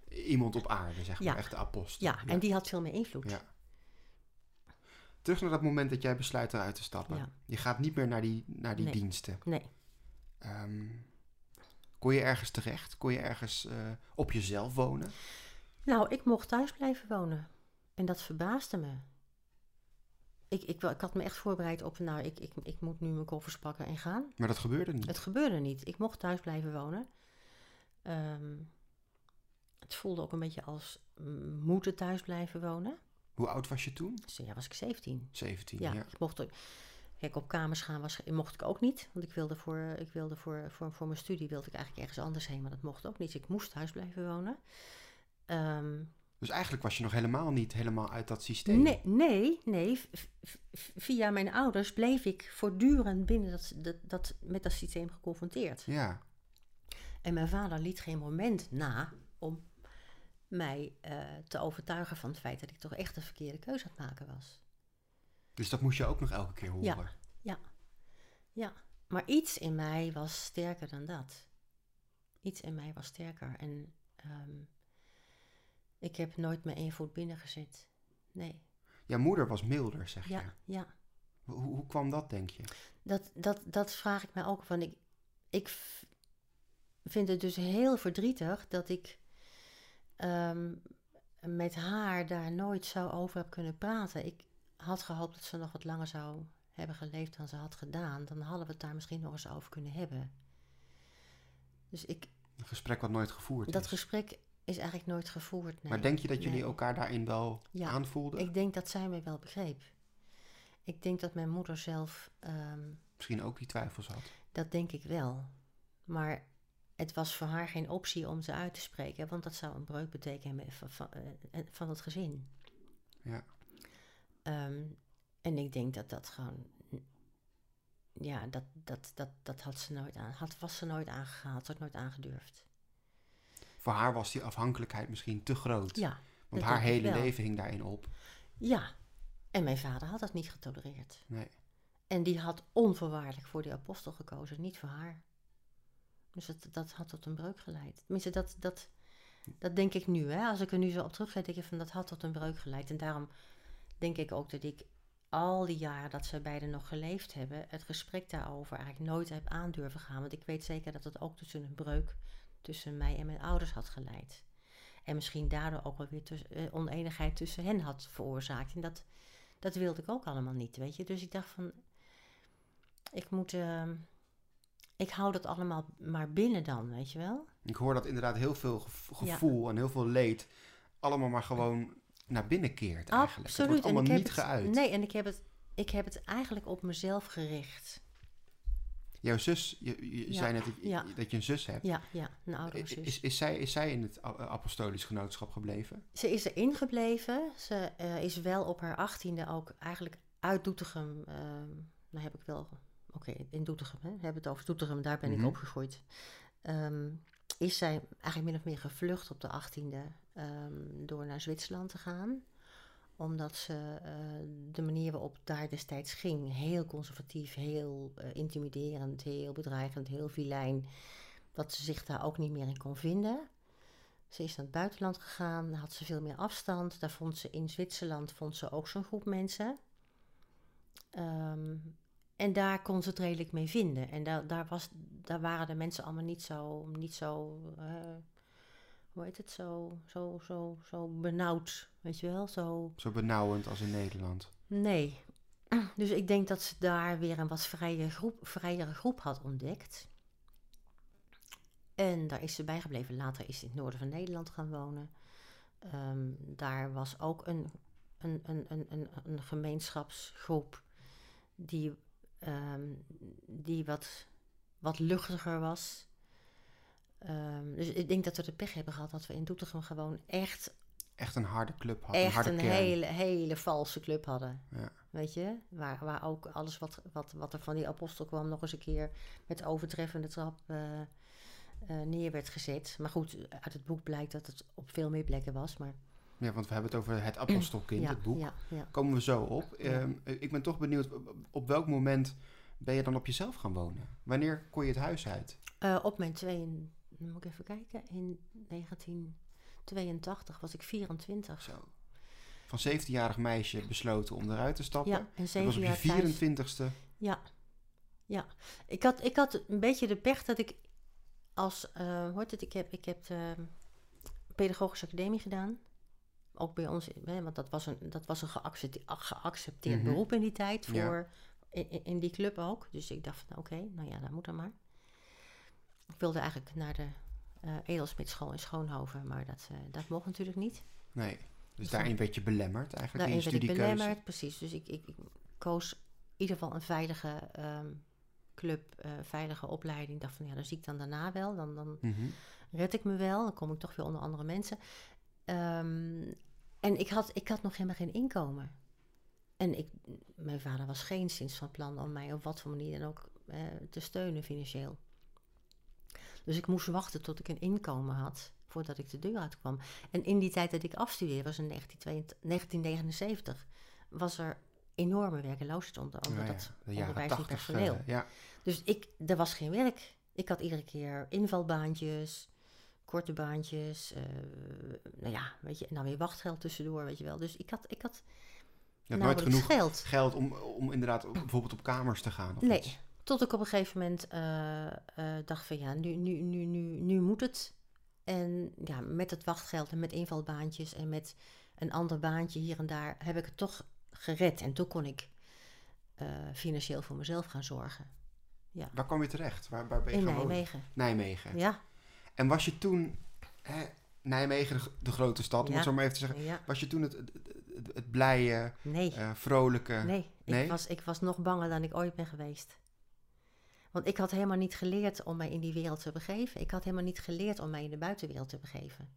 iemand op aarde, zeg maar. Ja. Echt de apostel. Ja, en die had veel meer invloed. Ja. Terug naar dat moment dat jij besluit eruit te stappen. Je gaat niet meer naar die, naar die Nee. diensten. Nee, Ehm, kon je ergens terecht? Kon je ergens eh, op jezelf wonen? nou, ik mocht thuis blijven wonen. En dat verbaasde me. Ik, ik, ik had me echt voorbereid op, nou, ik, ik, ik moet nu mijn koffers pakken en gaan. Maar dat gebeurde niet. Het gebeurde niet. Ik mocht thuis blijven wonen. Ehm, het voelde ook een beetje als mm, moeten thuis blijven wonen. Hoe oud was je toen? Dus ja, was ik 17. 17, Ja, ja. ik mocht ook. Kijk, op kamers gaan was, mocht ik ook niet. Want ik wilde, voor, ik wilde voor, voor, voor mijn studie wilde ik eigenlijk ergens anders heen. Maar dat mocht ook niet. Dus ik moest thuis blijven wonen. Ehm, Dus eigenlijk was je nog helemaal niet helemaal uit dat systeem. nee, nee, nee. via mijn ouders bleef ik voortdurend binnen dat, dat, dat, met dat systeem geconfronteerd. Ja, En mijn vader liet geen moment na om mij eh, te overtuigen van het feit dat ik toch echt de verkeerde keuze aan het maken was. dus dat moest je ook nog elke keer horen. Ja. Ja, ja. Maar iets in mij was sterker dan dat. Iets in mij was sterker. En ehm, ik heb nooit mijn één voet binnen gezet. Nee. Jouw moeder was milder, zeg Ja, je. ja. Hoe, hoe kwam dat, denk je? Dat, dat, dat vraag ik mij ook van. Ik, ik vind het dus heel verdrietig dat ik ehm, met haar daar nooit zo over heb kunnen praten. Ik had gehoopt dat ze nog wat langer zou hebben geleefd dan ze had gedaan. Dan hadden we het daar misschien nog eens over kunnen hebben. Dus ik, Een gesprek wat nooit gevoerd dat is. gesprek is eigenlijk nooit gevoerd. Nee. maar denk je dat jullie Nee. elkaar daarin wel Ja, aanvoelden? Ik denk dat zij mij wel begreep. Ik denk dat mijn moeder zelf ehm, Misschien ook die twijfels had. Dat denk ik wel. Maar het was voor haar geen optie om ze uit te spreken, want dat zou een breuk betekenen van, van, eh, van het gezin. Ja. Ehm, en ik denk dat dat gewoon. Ja, dat, dat, dat, dat had ze nooit aan. Had, was ze nooit aangegaan, had ze nooit aangedurfd. Voor haar was die afhankelijkheid misschien te groot. Ja, Want haar hele leven hing daarin op. ja, En mijn vader had dat niet getolereerd. Nee. En die had onvoorwaardelijk voor die apostel gekozen, niet voor haar. Dus dat, dat had tot een breuk geleid. Tenminste, dat, dat, dat denk ik nu. Hè? Als ik er nu zo op terugkijk, denk ik van dat had tot een breuk geleid. En daarom denk ik ook dat ik al die jaren dat ze beiden nog geleefd hebben, het gesprek daarover eigenlijk nooit heb aandurven gaan. Want ik weet zeker dat het ook tussen een breuk tussen mij en mijn ouders had geleid. En misschien daardoor ook wel weer tuss- eh, oneenigheid tussen hen had veroorzaakt. En dat, dat wilde ik ook allemaal niet, weet je. Dus ik dacht van, ik moet, eh, ik hou dat allemaal maar binnen dan, weet je wel. Ik hoor dat inderdaad heel veel Ja. gevoel en heel veel leed allemaal maar gewoon naar binnen keert eigenlijk. Absoluut. Het wordt allemaal niet het, geuit. Nee, en ik heb, het, ik heb het eigenlijk op mezelf gericht. Jouw zus, je, je Ja, zei net dat, ja. dat je een zus hebt. Ja, ja, een oudere zus. Is, is, zij, is zij in het apostolisch genootschap gebleven? Ze is erin gebleven. Ze eh, is wel op haar achttiende ook eigenlijk uit Doetinchem. eh, nou heb ik wel. Oké, in Doetinchem, hè? we hebben het over Doetinchem, daar ben Mhm. ik opgegroeid. Ehm, is zij eigenlijk min of meer gevlucht op de achttiende ehm door naar Zwitserland te gaan. Omdat ze eh, de manier waarop daar destijds ging, heel conservatief, heel eh, intimiderend, heel bedreigend, heel vilijn, dat ze zich daar ook niet meer in kon vinden. Ze is naar het buitenland gegaan, had ze veel meer afstand. Daar vond ze in Zwitserland vond ze ook zo'n groep mensen. Ehm, en daar kon ze het redelijk mee vinden. En daar, daar, was, daar waren de mensen allemaal niet zo, niet zo eh, hoe heet het, zo, zo, zo, zo benauwd, weet je wel? Zo, Zo benauwend als in Nederland. nee. Dus ik denk dat ze daar weer een wat vrije groep, vrijere groep had ontdekt. En daar is ze bijgebleven. Later is ze in het noorden van Nederland gaan wonen. Ehm, daar was ook een, een, een, een, een, een gemeenschapsgroep die, ehm, die wat, wat luchtiger was. Ehm, dus ik denk dat we de pech hebben gehad dat we in Doetinchem gewoon echt, Echt een harde club had. een echt harde een hele, hele valse club hadden. Ja. Weet je? Waar, waar ook alles wat, wat, wat er van die apostel kwam nog eens een keer met overtreffende trap eh, eh, neer werd gezet. Maar goed, uit het boek blijkt dat het op veel meer plekken was. Maar ja, want we hebben het over het apostelkind, ja, het boek. Ja, ja. Komen we zo op. Ehm, ik ben toch benieuwd, op welk moment ben je dan op jezelf gaan wonen? Wanneer kon je het huis uit? Eh, op mijn tweeën, moet ik even kijken, in 1982 was ik 24. Zo. Van 17-jarig meisje besloten om eruit te stappen. Ja, en dat was zeven op je jaar thuis. 24ste. Ja, ja. Ik had, ik had een beetje de pech dat ik als, eh hoe heet het, ik heb, ik heb de pedagogische academie gedaan. Ook bij ons, hè, want dat was een, dat was een geaccepteerd, Mhm. beroep in die tijd voor, in, in- in die club ook. Dus ik dacht van oké, nou ja, dat moet dan maar. Ik wilde eigenlijk naar de eh Edelsmitschool in Schoonhoven, maar dat, eh, dat mocht natuurlijk niet. Nee. Dus Dus daarin werd je belemmerd eigenlijk Daarin in je studiekeuze. belemmerd, precies. Dus ik, ik, ik koos in ieder geval een veilige ehm, club, eh, veilige opleiding. Ik dacht van ja, dan zie ik dan daarna wel. Dan, dan Mhm. red ik me wel. Dan kom ik toch weer onder andere mensen. Ehm, en ik had, ik had nog helemaal geen inkomen. En ik, mijn vader was geen sinds van plan om mij op wat voor manier dan ook eh, te steunen financieel. Dus ik moest wachten tot ik een inkomen had voordat ik de deur uitkwam. En in die tijd dat ik afstudeerde, was in 1922 1979, was er enorme werkeloosheid onder, onder Nou ja, dat onderwijs en 80, personeel. eh, ja. Dus ik, er was geen werk. Ik had iedere keer invalbaantjes, korte baantjes, eh, nou ja, weet je, en dan weer wachtgeld tussendoor, weet je wel. Dus ik had, ik had Je had nooit genoeg geld. geld om, om inderdaad op- bijvoorbeeld op kamers te gaan. Of Nee, iets. Tot ik op een gegeven moment eh, eh, dacht van ja, nu, nu, nu, nu, nu moet het. En ja, met het wachtgeld en met invalbaantjes en met een ander baantje hier en daar heb ik het toch gered. En toen kon ik eh, financieel voor mezelf gaan zorgen. Waar kwam je terecht? Waar, waar ben je In wonen? Nijmegen. Nijmegen. Ja, En was je toen, hè, Nijmegen, de, de grote stad, om Ja. het zo maar even te zeggen. ja. Was je toen het, het, het, het blije, Nee. vrolijke? Nee, nee? Ik, was, ik was nog banger dan ik ooit ben geweest. Want ik had helemaal niet geleerd om mij in die wereld te begeven. Ik had helemaal niet geleerd om mij in de buitenwereld te begeven.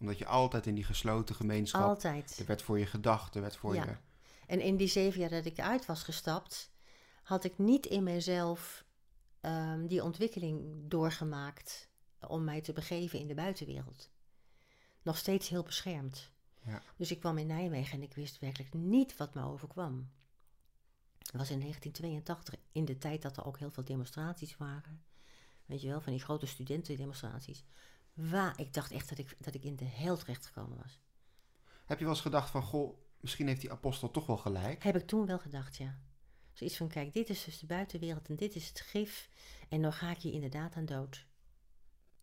Omdat je altijd in die gesloten gemeenschap, Altijd. er werd voor je gedacht, er werd voor Ja. je... En in die zeven jaar dat ik eruit was gestapt, had ik niet in mezelf ehm, die ontwikkeling doorgemaakt om mij te begeven in de buitenwereld. Nog steeds heel beschermd. Ja. Dus ik kwam in Nijmegen en ik wist werkelijk niet wat me overkwam. Het was in 1982, in de tijd dat er ook heel veel demonstraties waren. Weet je wel, van die grote studentendemonstraties. Waar ik dacht echt dat ik, dat ik in de hel terechtgekomen was. Heb je wel eens gedacht van, goh, misschien heeft die apostel toch wel gelijk? Heb ik toen wel gedacht, ja. Zoiets van, kijk, dit is dus de buitenwereld en dit is het gif. En dan ga ik je inderdaad aan dood.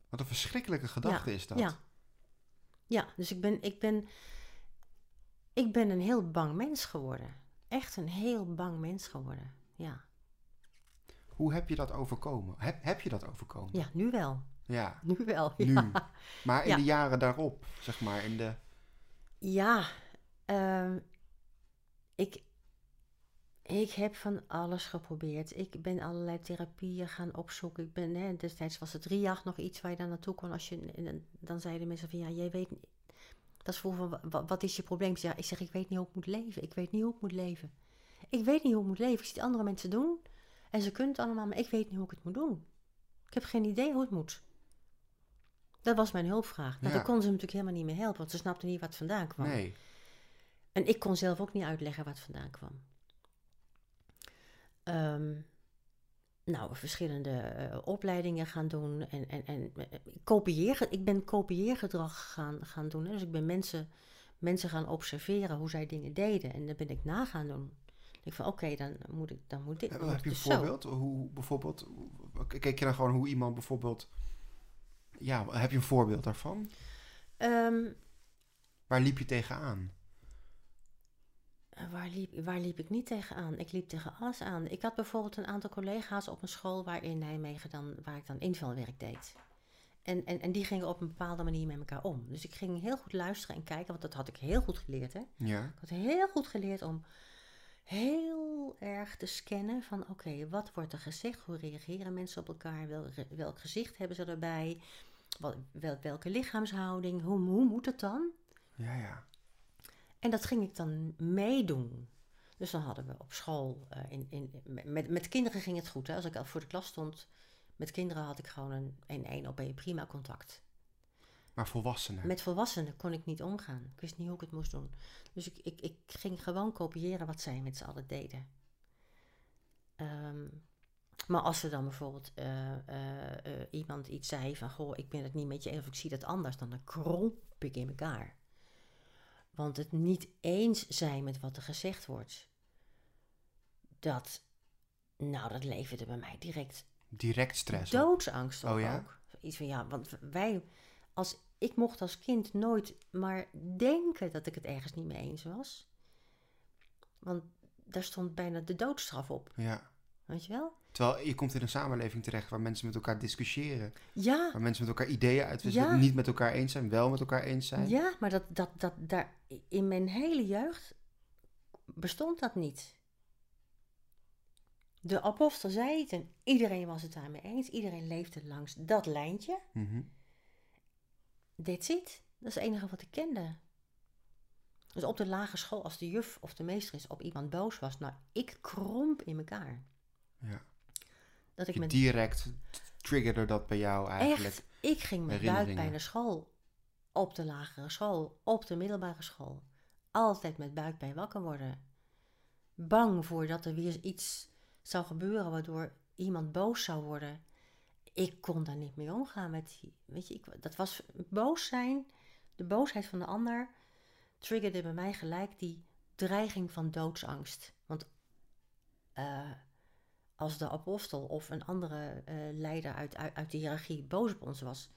Wat een verschrikkelijke gedachte ja, is dat. Ja. ja, dus ik ben, ik, ben, ik ben een heel bang mens geworden. Echt een heel bang mens geworden, ja. Hoe heb je dat overkomen? Heb, heb je dat overkomen? Ja, nu wel. Ja, Nu wel, nu. ja. Maar in Ja. de jaren daarop, zeg maar, in de... Ja, ehm, ik, ik heb van alles geprobeerd. Ik ben allerlei therapieën gaan opzoeken. Ik ben, hè, destijds was het RIAG nog iets waar je dan naartoe kon. Als je, dan zeiden mensen van, ja, jij weet... Dat is voor van, wa- wat is je probleem? Ja, ik zeg, ik weet niet hoe ik moet leven. Ik weet niet hoe ik moet leven. Ik weet niet hoe ik moet leven. Ik zie andere mensen doen. En ze kunnen het allemaal, maar ik weet niet hoe ik het moet doen. Ik heb geen idee hoe het moet. Dat was mijn hulpvraag. Nou, Ja. daar kon ze natuurlijk helemaal niet mee helpen, want ze snapte niet het vandaan kwam. Nee. En ik kon zelf ook niet uitleggen het vandaan kwam. Ehm, nou, verschillende eh, opleidingen gaan doen. En, en, en eh, kopieer, ik ben kopieergedrag gaan, gaan doen. Hè. Dus ik ben mensen, mensen gaan observeren hoe zij dingen deden. En dat ben ik na gaan doen. Ik van, oké, dan moet ik, dan moet dit. Heb dan heb je een dus zo. voorbeeld? Hoe bijvoorbeeld... Kijk je dan gewoon hoe iemand bijvoorbeeld... Ja, heb je een voorbeeld daarvan? Ehm, Waar liep je tegenaan? Eh, Waar liep, waar liep ik niet tegenaan? Ik liep tegen alles aan. Ik had bijvoorbeeld een aantal collega's op een school waar in Nijmegen dan, waar ik dan invalwerk deed. En, en, en die gingen op een bepaalde manier met elkaar om. Dus ik ging heel goed luisteren en kijken, want dat had ik heel goed geleerd. Hè? Ja. Ik had heel goed geleerd om heel erg te scannen van oké, wat wordt er gezegd? Hoe reageren mensen op elkaar? Wel, welk gezicht hebben ze erbij? Wel, welke lichaamshouding? Hoe, hoe moet het dan? Ja, ja. En dat ging ik dan meedoen. Dus dan hadden we op school, eh, in, in, met, met kinderen ging het goed. Hè? Als ik al voor de klas stond, met kinderen had ik gewoon een een één op één prima contact. Maar volwassenen. Met volwassenen kon ik niet omgaan. Ik wist niet hoe ik het moest doen. Dus ik, ik, ik ging gewoon kopiëren wat zij met z'n allen deden. Ehm, maar als er dan bijvoorbeeld eh, eh, iemand iets zei van... Goh, ik ben het niet met je eens of ik zie dat anders. Dan kromp ik in elkaar. Want het niet eens zijn met wat er gezegd wordt... Dat, nou, dat leverde bij mij direct Direct stress. doodsangst op Oh ja? ook. Iets van ja, want wij, als ik mocht als kind nooit maar denken dat ik het ergens niet mee eens was. Want daar stond bijna de doodstraf op, Ja. Weet je wel? Terwijl je komt in een samenleving terecht waar mensen met elkaar discussiëren. Ja, Waar mensen met elkaar ideeën uitwisselen. Ja. Niet met elkaar eens zijn, wel met elkaar eens zijn. ja, maar dat, dat, dat, daar, in mijn hele jeugd bestond dat niet. De apostel zei het en iedereen was het daarmee eens. Iedereen leefde langs dat lijntje. Mhm. That's it. Dat is het enige wat ik kende. Dus op de lagere school, als de juf of de meesteres op iemand boos was, nou, ik kromp in elkaar. Ja. Dat ik met direct triggerde dat bij jou eigenlijk. echt, ik ging met buikpijn naar school. Op de lagere school, op de middelbare school. Altijd met buikpijn wakker worden. Bang voor dat er weer iets zou gebeuren waardoor iemand boos zou worden. Ik kon daar niet mee omgaan met die, weet je, ik, dat was boos zijn, de boosheid van de ander triggerde bij mij gelijk die dreiging van doodsangst. Want eh, als de apostel of een andere eh, leider uit, uit, uit de hiërarchie boos op ons was,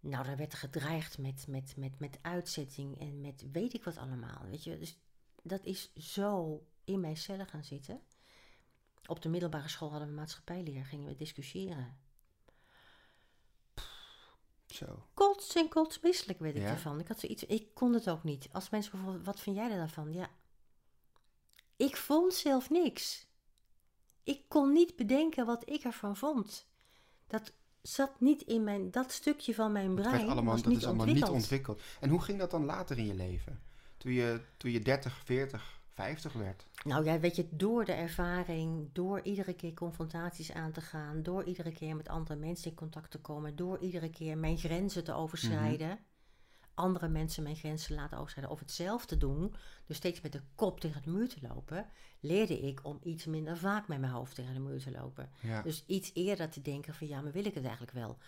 nou, dan werd er gedreigd met, met, met, met uitzetting en met weet ik wat allemaal. Weet je, dus dat is zo in mijn cellen gaan zitten. Op de middelbare school hadden we maatschappijleer, gingen we discussiëren. Zo. Kots en kotsmisselijk werd ik Ja? ervan. Ik had zoiets, ik kon het ook niet. Als mensen bijvoorbeeld, wat vind jij er daarvan? Ja, ik vond zelf niks. Ik kon niet bedenken wat ik ervan vond. Dat zat niet in mijn, dat stukje van mijn brein. werd allemaal, was dat niet is allemaal ontwikkeld. niet ontwikkeld. En hoe ging dat dan later in je leven? Toen je, toen je 30, 40, 50 werd? Nou ja, weet je, door de ervaring, door iedere keer confrontaties aan te gaan, door iedere keer met andere mensen in contact te komen, door iedere keer mijn grenzen te overschrijden. Andere mensen mijn grenzen laten overschrijden of hetzelfde doen, dus steeds met de kop tegen de muur te lopen, leerde ik om iets minder vaak met mijn hoofd tegen de muur te lopen. Ja. Dus iets eerder te denken van ja, maar wil ik het eigenlijk wel?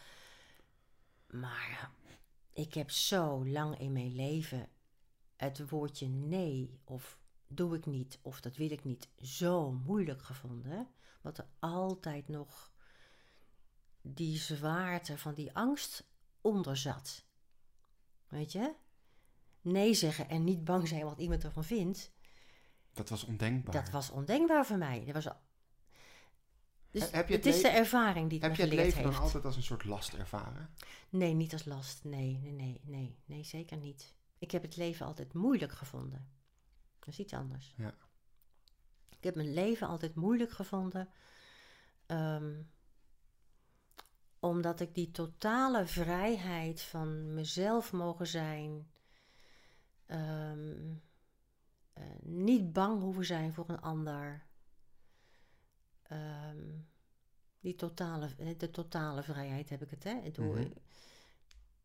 Maar ik heb zo lang in mijn leven het woordje nee of doe ik niet of dat wil ik niet zo moeilijk gevonden. Wat er altijd nog die zwaarte van die angst onder zat. Weet je? Nee zeggen en niet bang zijn wat iemand ervan vindt. Dat was ondenkbaar. Dat was ondenkbaar voor mij. Dat was al... Dus He- heb je het, het is de ervaring die het Heb me je het leven heeft. dan altijd als een soort last ervaren? Nee, niet als last. Nee, nee, nee, nee, nee, zeker niet. Ik heb het leven altijd moeilijk gevonden. Dat is iets anders. Ja. Ik heb mijn leven altijd moeilijk gevonden. ehm, omdat ik die totale vrijheid van mezelf mogen zijn. ehm, eh, niet bang hoeven zijn voor een ander. ehm, die totale, de totale vrijheid heb ik het, hè? Mhm.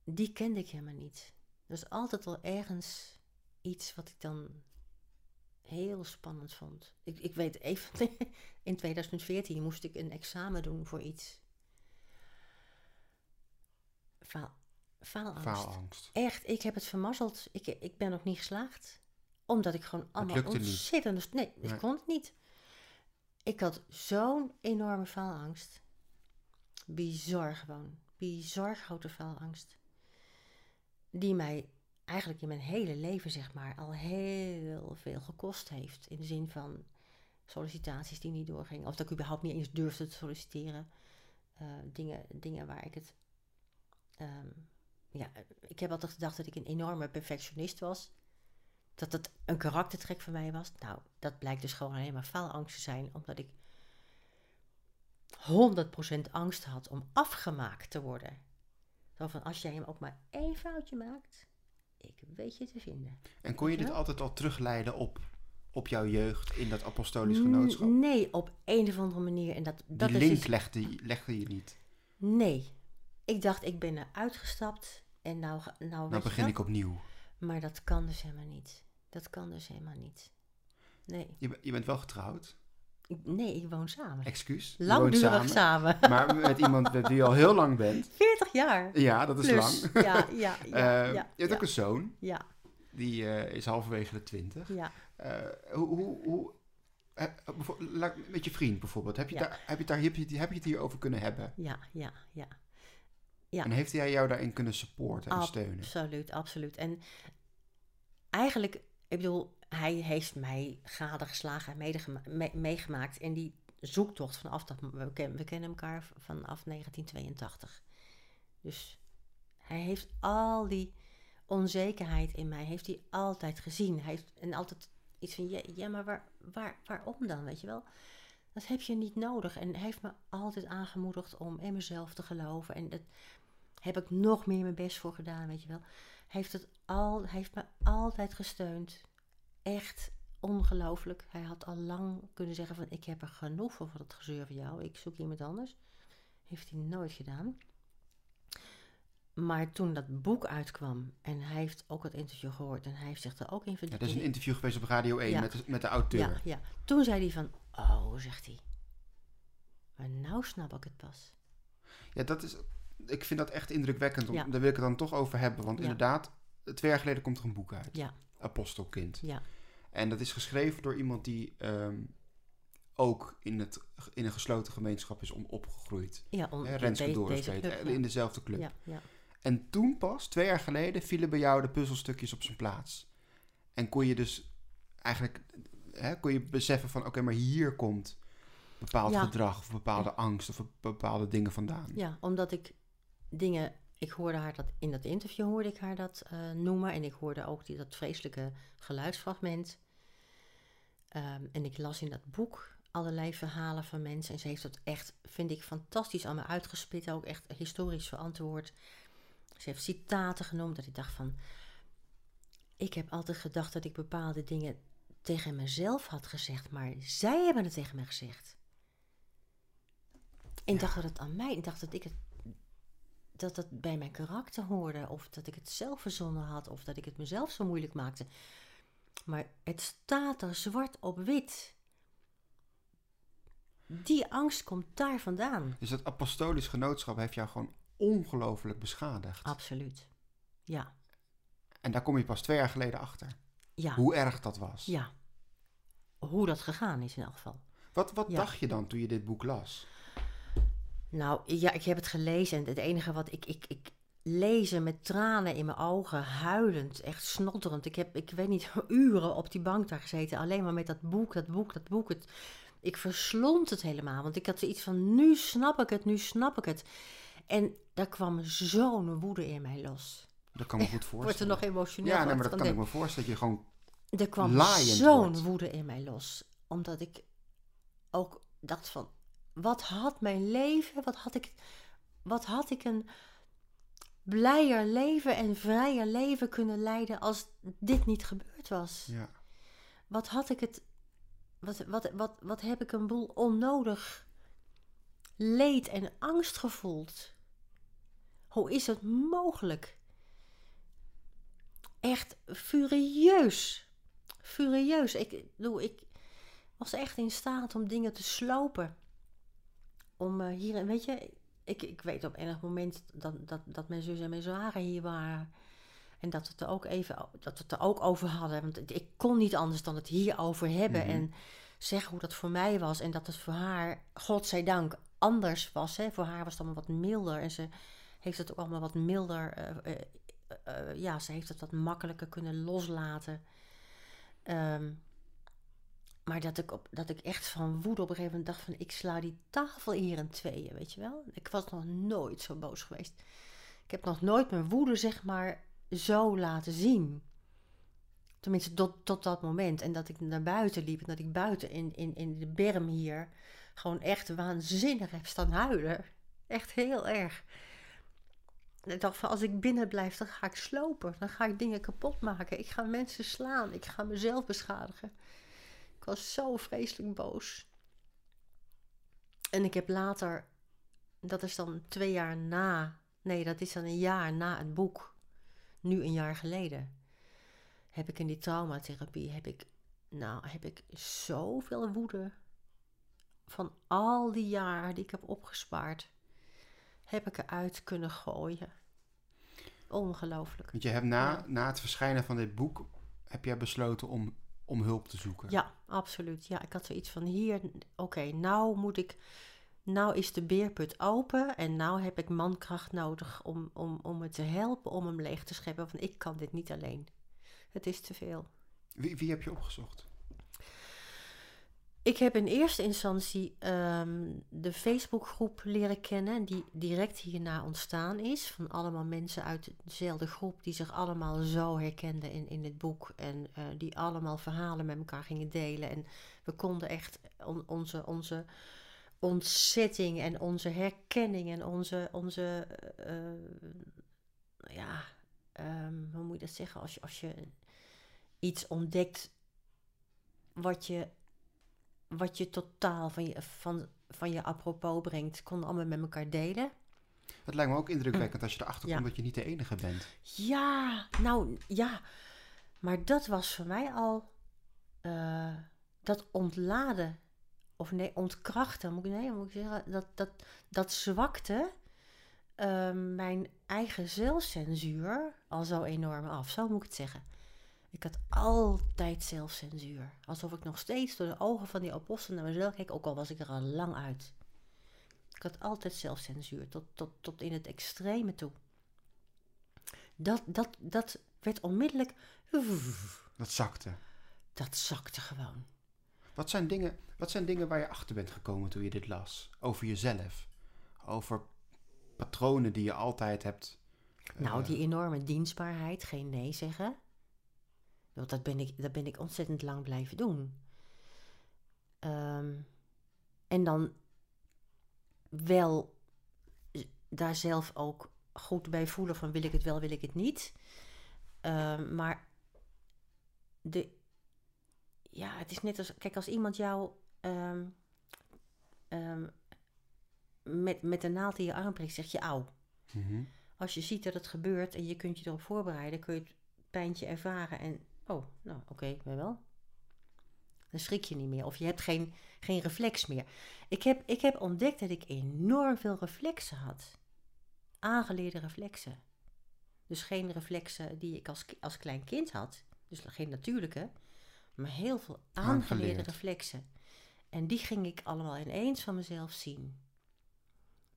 Die kende ik helemaal niet. Dat is altijd wel ergens iets wat ik dan heel spannend vond. Ik, ik weet even, in 2014 moest ik een examen doen voor iets. Faal, faalangst. Faalangst. Echt, ik heb het vermazzeld. Ik, ik ben nog niet geslaagd. Omdat ik gewoon allemaal niet. ontzettend... Nee, Nee. ik kon het niet. Ik had zo'n enorme faalangst. Bizar gewoon. Bizar grote faalangst. Die mij eigenlijk in mijn hele leven, zeg maar, al heel veel gekost heeft. In de zin van sollicitaties die niet doorgingen. Of dat ik überhaupt niet eens durfde te solliciteren. Eh, dingen, dingen waar ik het... ehm, ja, ik heb altijd gedacht dat ik een enorme perfectionist was. Dat het een karaktertrek van mij was. Nou, dat blijkt dus gewoon alleen maar faalangst te zijn. Omdat ik 100% angst had om afgemaakt te worden. Zo van, als jij hem ook maar één foutje maakt, ik weet je te vinden. En kon je dit altijd al terugleiden op, op jouw jeugd in dat apostolisch genootschap? Nee, op een of andere manier. En dat, dat Die link dus- legde, je- legde je niet. Nee. Ik dacht, ik ben eruit gestapt. En nou, nou, je begin ik opnieuw. Maar dat kan dus helemaal niet. Dat kan dus helemaal niet. Nee. Je, je bent wel getrouwd. Nee, ik woon samen. Excuus. Langdurig samen. Maar met iemand met wie je al heel lang bent. 40 jaar. Ja, dat is Plus. lang. Ja, ja, ja. Eh, ja, je hebt ook een zoon. ja, Die eh, is halverwege de twintig. ja. Eh, hoe, hoe, hoe met je vriend bijvoorbeeld, heb je, daar, heb, je daar, heb, je, heb je het hier over kunnen hebben? Ja, ja, ja. Ja. En heeft hij jou daarin kunnen supporten en steunen? Absoluut, absoluut. En eigenlijk, ik bedoel, hij heeft mij gadegeslagen en me- meegemaakt in die zoektocht vanaf dat we, ken- we kennen elkaar vanaf 1982. Dus hij heeft al die onzekerheid in mij, heeft hij altijd gezien. Hij heeft en altijd iets van, ja, ja maar waar, waar, waarom dan, weet je wel? Dat heb je niet nodig. En hij heeft me altijd aangemoedigd om in mezelf te geloven. En dat heb ik nog meer mijn best voor gedaan, weet je wel. Hij heeft, het al, hij heeft me altijd gesteund. Echt ongelooflijk. Hij had al lang kunnen zeggen van... ik heb er genoeg van van het gezeur van jou. Ik zoek iemand anders. Heeft hij nooit gedaan. Maar toen dat boek uitkwam... en hij heeft ook het interview gehoord... en hij heeft zich er ook in Ja, verdiept. er is een interview geweest op Radio 1 Ja. met, de, met de auteur. Ja, ja. Toen zei hij van... oh, zegt hij. Maar nou snap ik het pas. Ja, dat is, ik vind dat echt indrukwekkend. Om, Ja. Daar wil ik het dan toch over hebben. Want Ja. inderdaad, twee jaar geleden komt er een boek uit. Ja, Apostelkind. ja, En dat is geschreven door iemand die ehm, ook in, het, in een gesloten gemeenschap is om opgegroeid. ja. On, Hè, Renske Doris eh, in dezelfde club. Ja, ja. En toen pas, twee jaar geleden, vielen bij jou de puzzelstukjes op zijn plaats. En kon je dus eigenlijk hè, kon je beseffen van... oké, maar hier komt bepaald Ja. gedrag of bepaalde angst of bepaalde dingen vandaan. Ja, omdat ik dingen. Ik hoorde haar dat in dat interview hoorde ik haar dat eh, noemen. En ik hoorde ook die, dat vreselijke geluidsfragment. Ehm, en ik las in dat boek allerlei verhalen van mensen. En ze heeft dat echt, vind ik, fantastisch allemaal uitgespit. Ook echt historisch verantwoord. Ze heeft citaten genoemd. Dat ik dacht van. Ik heb altijd gedacht dat ik bepaalde dingen tegen mezelf had gezegd. Maar zij hebben het tegen me gezegd. En ik dacht dat het aan mij, ik dacht dat ik het dat het bij mijn karakter hoorde, of dat ik het zelf verzonnen had, of dat ik het mezelf zo moeilijk maakte. Maar het staat er zwart op wit. Die angst komt daar vandaan. Dus dat apostolisch genootschap heeft jou gewoon ongelooflijk beschadigd. Absoluut. Ja, En daar kom je pas twee jaar geleden achter. Ja, Hoe erg dat was. ja. Hoe dat gegaan is in elk geval. Wat, wat Ja. dacht je dan toen je dit boek las? Nou, ja, ik heb het gelezen en het enige wat ik, ik, ik lezen met tranen in mijn ogen, huilend, echt snotterend. Ik heb, ik weet niet, uren op die bank daar gezeten, alleen maar met dat boek, dat boek, dat boek. Het, ik verslond het helemaal, want ik had zoiets van, nu snap ik het, nu snap ik het. En daar kwam zo'n woede in mij los. Dat kan me goed Wordt voorstellen. er nog emotioneel ja, nee, maar dat kan ik me voorstellen. Dat je gewoon... Er kwam zo'n wordt. woede in mij los. Omdat ik ook dacht van, wat had mijn leven, wat had ik, wat had ik een blijer leven en vrijer leven kunnen leiden als dit niet gebeurd was. Ja. Wat had ik het, wat, wat, wat, wat heb ik een boel onnodig leed en angst gevoeld. Hoe is het mogelijk? Echt furieus. Furieus. Ik, bedoel, ik was echt in staat om dingen te slopen. Om eh, hier, weet je, ik, ik weet op enig moment dat, dat, dat mijn zus en mijn zware hier waren. En dat we het er ook even dat we het er ook over hadden. Want ik kon niet anders dan het hierover hebben. Mhm. En zeggen hoe dat voor mij was. En dat het voor haar, godzijdank, anders was. Hè. Voor haar was het allemaal wat milder. En ze heeft het ook allemaal wat milder. eh, eh, eh, eh, ja, ze heeft het wat makkelijker kunnen loslaten. Ehm, maar dat ik, op, dat ik echt van woede op een gegeven moment dacht van... ik sla die tafel hier in tweeën, weet je wel. Ik was nog nooit zo boos geweest. Ik heb nog nooit mijn woede, zeg maar, zo laten zien. Tenminste, tot, tot dat moment. En dat ik naar buiten liep. En dat ik buiten in, in, in de berm hier... gewoon echt waanzinnig heb staan huilen. Echt heel erg. Ik dacht als ik binnen blijf, dan ga ik slopen. Dan ga ik dingen kapot maken. Ik ga mensen slaan. Ik ga mezelf beschadigen. Ik was zo vreselijk boos. En ik heb later, dat is dan twee jaar na, nee, dat is dan een jaar na het boek, nu een jaar geleden, heb ik in die traumatherapie, heb ik, nou, heb ik zoveel woede van al die jaren die ik heb opgespaard, heb ik eruit kunnen gooien. Ongelooflijk. Want je hebt na, Ja. na het verschijnen van dit boek... heb jij besloten om, om hulp te zoeken. Ja, absoluut. Ja, ik had zoiets van hier, oké, nou moet ik, nou is de beerput open en nou heb ik mankracht nodig om, om, om me te helpen, om hem leeg te scheppen. Van ik kan dit niet alleen. Het is te veel. Wie, wie heb je opgezocht? Ik heb in eerste instantie ehm, de Facebookgroep leren kennen, die direct hierna ontstaan is. Van allemaal mensen uit dezelfde groep die zich allemaal zo herkenden in, in het boek. En eh, die allemaal verhalen met elkaar gingen delen. En we konden echt on- onze, onze ontzetting en onze herkenning en onze, onze eh, eh, ja, ehm, hoe moet je dat zeggen? Als je, als je iets ontdekt wat je wat je totaal van je, van, van je apropos brengt, konden allemaal met elkaar delen. Het lijkt me ook indrukwekkend als je erachter Ja. komt dat je niet de enige bent. Ja, nou ja. Maar dat was voor mij al eh, dat ontladen. Of nee, ontkrachten, moet ik, nee, moet ik zeggen. Dat, dat, dat zwakte eh, mijn eigen zelfcensuur al zo enorm af. Zo moet ik het zeggen. Ik had altijd zelfcensuur. Alsof ik nog steeds door de ogen van die apostel naar mezelf keek, ook al was ik er al lang uit. Ik had altijd zelfcensuur, tot, tot, tot in het extreme toe. Dat, dat, dat werd onmiddellijk. Dat zakte. Dat zakte gewoon. Wat zijn, dingen, wat zijn dingen waar je achter bent gekomen toen je dit las? Over jezelf. Over patronen die je altijd hebt. Nou, eh, die enorme dienstbaarheid, geen nee zeggen. Want dat ben ik, dat ben ik ontzettend lang blijven doen. Ehm, en dan wel daar zelf ook goed bij voelen van wil ik het wel, wil ik het niet. Ehm, maar de, ja, het is net als, kijk, als iemand jou ehm, met, met een naald in je arm prikt, zeg je auw. Mhm. Als je ziet dat het gebeurt en je kunt je erop voorbereiden, kun je het pijntje ervaren en, oh, nou oké, okay, wel. Dan schrik je niet meer of je hebt geen, geen reflex meer. Ik heb, ik heb ontdekt dat ik enorm veel reflexen had. Aangeleerde reflexen. Dus geen reflexen die ik als, als klein kind had. Dus geen natuurlijke. Maar heel veel aangeleerde Aangeleerd. reflexen. En die ging ik allemaal ineens van mezelf zien.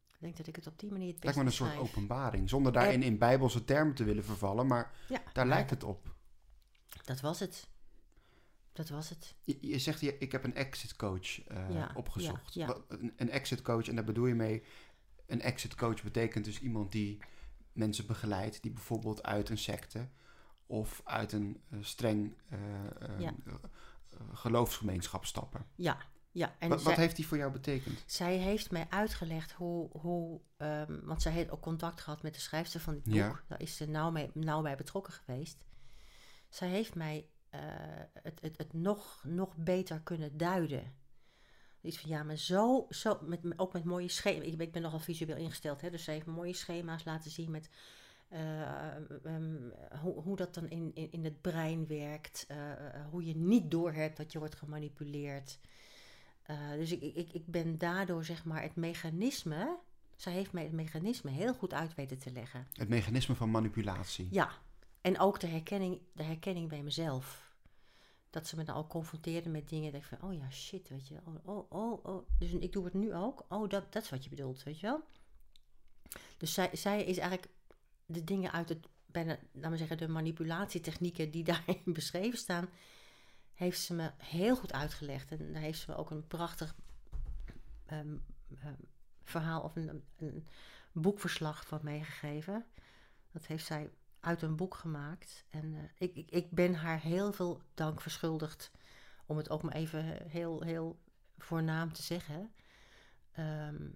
Ik denk dat ik het op die manier het Lijkt beste me een soort openbaring. Zonder daarin in bijbelse termen te willen vervallen, maar Ja, daar lijkt het op. Dat was het. Dat was het. Je, je zegt, je, ik heb een exit coach eh, Ja, opgezocht. ja, Een, een exit coach, en daar bedoel je mee... Een exit coach betekent dus iemand die mensen begeleidt... die bijvoorbeeld uit een secte of uit een eh, streng eh, geloofsgemeenschap stappen. Ja, ja. En wat, zij, wat heeft die voor jou betekend? zij heeft mij uitgelegd hoe... hoe ehm, want zij heeft ook contact gehad met de schrijfster van dit boek. Ja. Daar is ze nauw, mee, nauw bij betrokken geweest. Zij heeft mij eh, het, het, het nog, nog beter kunnen duiden. Iets van ja, maar zo, zo met, ook met mooie schema's. Ik ben, ik ben nogal visueel ingesteld, hè, dus zij heeft mooie schema's laten zien met eh, ehm, hoe, hoe dat dan in, in, in het brein werkt. eh, hoe je niet doorhebt dat je wordt gemanipuleerd. Dus ik, ik, ik ben daardoor zeg maar het mechanisme. Zij heeft mij het mechanisme heel goed uit weten te leggen. Het mechanisme van manipulatie. Ja, en ook de herkenning, de herkenning bij mezelf. Dat ze me dan ook confronteerde met dingen. Dat ik van, oh ja, shit, weet je. Oh, oh, oh, oh. Dus ik doe het nu ook. Oh, dat, dat is wat je bedoelt, weet je wel. Dus zij, zij is eigenlijk de dingen uit het, bijna, laten we zeggen, de manipulatietechnieken die daarin beschreven staan, heeft ze me heel goed uitgelegd. En daar heeft ze me ook een prachtig ehm, ehm, verhaal of een, een boekverslag van meegegeven. Dat heeft zij uit een boek gemaakt. En eh, ik, ik, ik ben haar heel veel dank verschuldigd. Om het ook maar even heel, heel voornaam te zeggen. Ehm,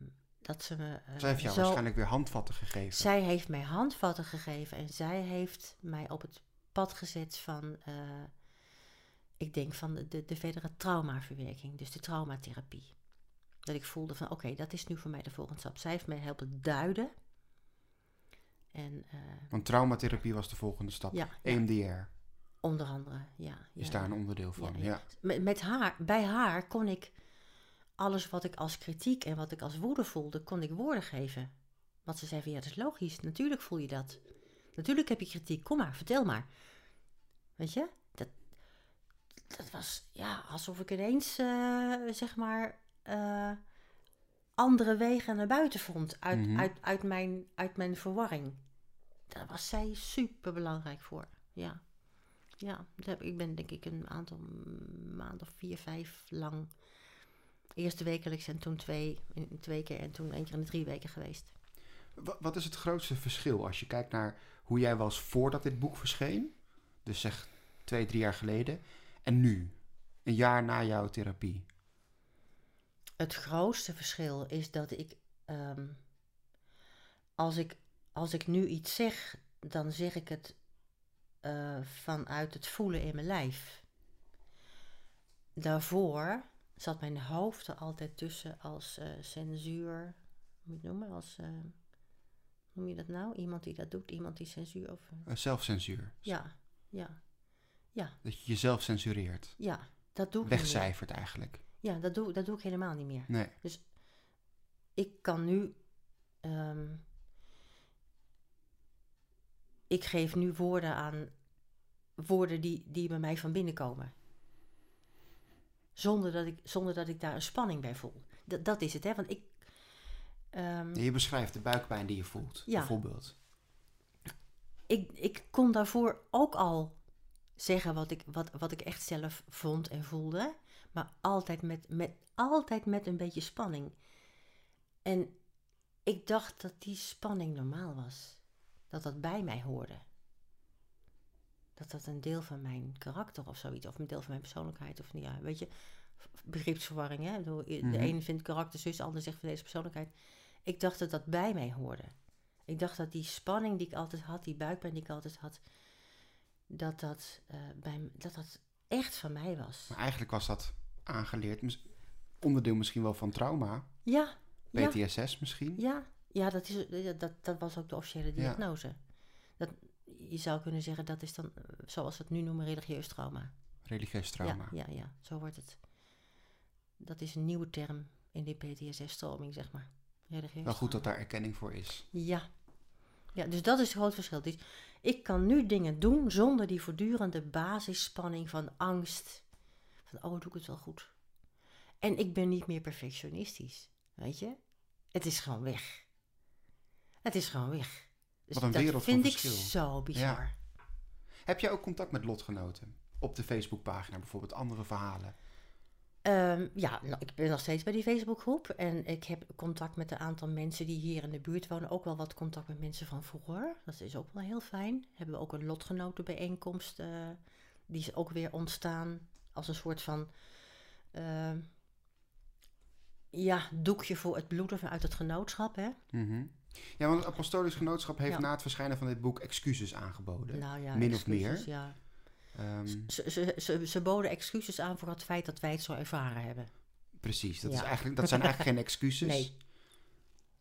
dat ze me. eh, Zij heeft jou zo- waarschijnlijk weer handvatten gegeven. zij heeft mij handvatten gegeven en zij heeft mij op het pad gezet van, eh, ik denk van de, de, de verdere traumaverwerking, dus de traumatherapie. Dat ik voelde van, oké, dat is nu voor mij de volgende stap. Zij heeft mij helpen duiden. En eh, Want traumatherapie was de volgende stap. ja, ja, EMDR onder andere, ja. is daar een onderdeel van. Ja. Met, met haar, bij haar kon ik alles wat ik als kritiek en wat ik als woede voelde, kon ik woorden geven. Want ze zei van ja, dat is logisch. Natuurlijk voel je dat. Natuurlijk heb je kritiek. Kom maar, vertel maar. Weet je? Dat, dat was ja, alsof ik ineens, eh, zeg maar, eh, andere wegen naar buiten vond uit, Mhm. uit, uit, mijn, uit mijn verwarring. Daar was zij super belangrijk voor. Ja. Ja, ik ben denk ik een aantal maanden of vier, vijf lang. Eerst wekelijks en toen twee, twee keer en toen één keer in de drie weken geweest. Wa- Wat is het grootste verschil als je kijkt naar hoe jij was voordat dit boek verscheen? Dus zeg twee, drie jaar geleden. En nu, een jaar na jouw therapie. Het grootste verschil is dat ik, ehm, als ik, als ik nu iets zeg, dan zeg ik het eh, vanuit het voelen in mijn lijf. Daarvoor zat mijn hoofd er altijd tussen als eh, censuur, hoe moet je het noemen, als, hoe noem je dat nou? Iemand die dat doet, iemand die censuur of... Zelfcensuur. Ja, ja, Dat je jezelf censureert. ja, dat doe ik. Wegcijfert eigenlijk. Ja, dat doe, dat doe ik helemaal niet meer. Nee. ik kan nu. ehm, ik geef nu woorden aan. Woorden die, die bij mij van binnen komen. Zonder dat ik, zonder dat ik daar een spanning bij voel. Dat, dat is het, hè? Want ik. ehm, Je beschrijft de buikpijn die je voelt, Ja. bijvoorbeeld. ik, ik kon daarvoor ook al zeggen wat ik, wat, wat ik echt zelf vond en voelde. Maar altijd met, met, altijd met een beetje spanning. En ik dacht dat die spanning normaal was. Dat dat bij mij hoorde. Dat dat een deel van mijn karakter of zoiets, of een deel van mijn persoonlijkheid. Of ja, weet je, begripsverwarring. Hè? De Mhm. ene vindt karakter zus, de ander zegt van deze persoonlijkheid. Ik dacht dat dat bij mij hoorde. Ik dacht dat die spanning die ik altijd had, die buikpijn die ik altijd had, dat dat, eh, bij, dat, dat echt van mij was. Maar eigenlijk was dat aangeleerd. Onderdeel misschien wel van trauma. Ja, ja, PTSS misschien. ja, Ja, dat, is, dat, dat was ook de officiële diagnose. Dat, je zou kunnen zeggen dat is dan, zoals we het nu noemen, religieus trauma. Religieus trauma. Ja, ja, ja, zo wordt het. Dat is een nieuwe term in die PTSS-stroming, zeg maar. Religieus Wel goed dat daar erkenning voor is. Ja. ja, dus dat is het groot verschil. Dus ik kan nu dingen doen zonder die voortdurende basisspanning van angst. Van, oh, doe ik het wel goed? En ik ben niet meer perfectionistisch, weet je? Het is gewoon weg. Het is gewoon weg. Dus Wat een dat wereld van vind ik verschil. zo bizar. Heb jij ook contact met lotgenoten? Op de Facebookpagina bijvoorbeeld, andere verhalen? Ehm, ja, nou, ik ben nog steeds bij die Facebookgroep. En ik heb contact met een aantal mensen die hier in de buurt wonen. Ook wel wat contact met mensen van vroeger. Dat is ook wel heel fijn. Hebben we ook een lotgenotenbijeenkomst. eh, die is ook weer ontstaan als een soort van... ehm, ja, doekje voor het bloeden vanuit het genootschap, hè? Mhm. Ja, want het Apostolisch Genootschap heeft Ja. na het verschijnen van dit boek excuses aangeboden. Nou ja, Min of meer. Ja. Ehm, Ze, ze, ze, ze boden excuses aan voor het feit dat wij het zo ervaren hebben. precies, dat, is eigenlijk, dat zijn eigenlijk geen excuses. Nee.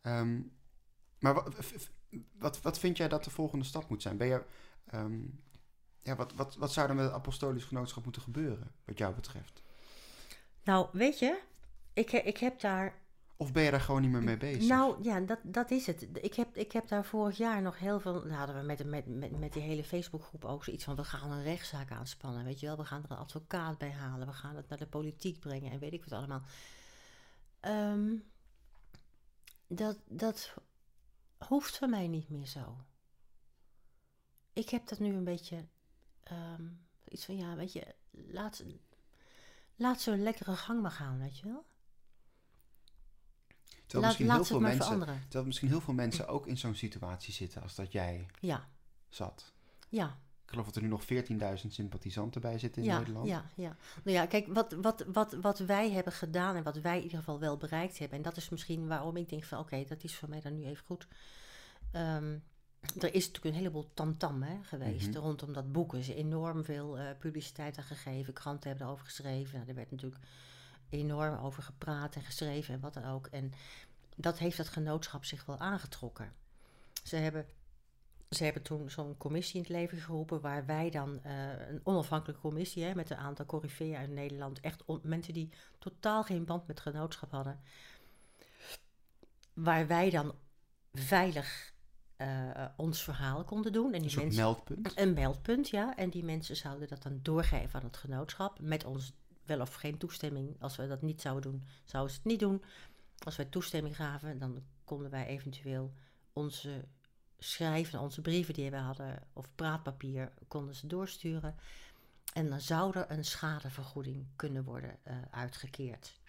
Ehm, maar wat, wat, wat vind jij dat de volgende stap moet zijn? Ben je, ja, wat, wat, wat zou er met het Apostolisch Genootschap moeten gebeuren, wat jou betreft? Nou, weet je, ik, ik heb daar Of ben je daar gewoon niet meer mee bezig? Nou ja, dat, dat is het. Ik heb, ik heb daar vorig jaar nog heel veel. Nou, hadden we met, met, met, met die hele Facebookgroep ook zoiets van: we gaan een rechtszaak aanspannen. Weet je wel, we gaan er een advocaat bij halen. We gaan het naar de politiek brengen en weet ik wat allemaal. Ehm, dat, dat hoeft voor mij niet meer zo. Ik heb dat nu een beetje. Ehm, iets van: ja, weet je, laat, laat een lekkere gang maar gaan, weet je wel. terwijl, Laat, misschien heel veel mensen, terwijl misschien heel veel mensen ook in zo'n situatie zitten als dat jij Ja, zat. ja. Ik geloof dat er nu nog 14.000 sympathisanten bij zitten in ja, Nederland. Ja, ja. Nou ja, kijk, wat, wat, wat, wat wij hebben gedaan en wat wij in ieder geval wel bereikt hebben, en dat is misschien waarom ik denk van oké, dat is voor mij dan nu even goed. Ehm, er is natuurlijk een heleboel tamtam geweest Mhm. rondom dat boek. Er is enorm veel eh, publiciteit aan gegeven. Kranten hebben erover geschreven. Nou, er werd natuurlijk enorm over gepraat en geschreven en wat dan ook. En dat heeft dat genootschap zich wel aangetrokken. Ze hebben, ze hebben toen zo'n commissie in het leven geroepen, waar wij dan eh, een onafhankelijke commissie hè, met een aantal coryfeeën uit Nederland, echt mensen die totaal geen band met genootschap hadden, waar wij dan veilig eh, ons verhaal konden doen. En Een die soort mensen, meldpunt. een meldpunt, ja. En die mensen zouden dat dan doorgeven aan het genootschap. Met ons wel of geen toestemming. Als we dat niet zouden doen, zouden ze het niet doen. Als wij toestemming gaven, dan konden wij eventueel onze schrijven, onze brieven die we hadden, of praatpapier, konden ze doorsturen. En dan zou er een schadevergoeding kunnen worden eh, uitgekeerd.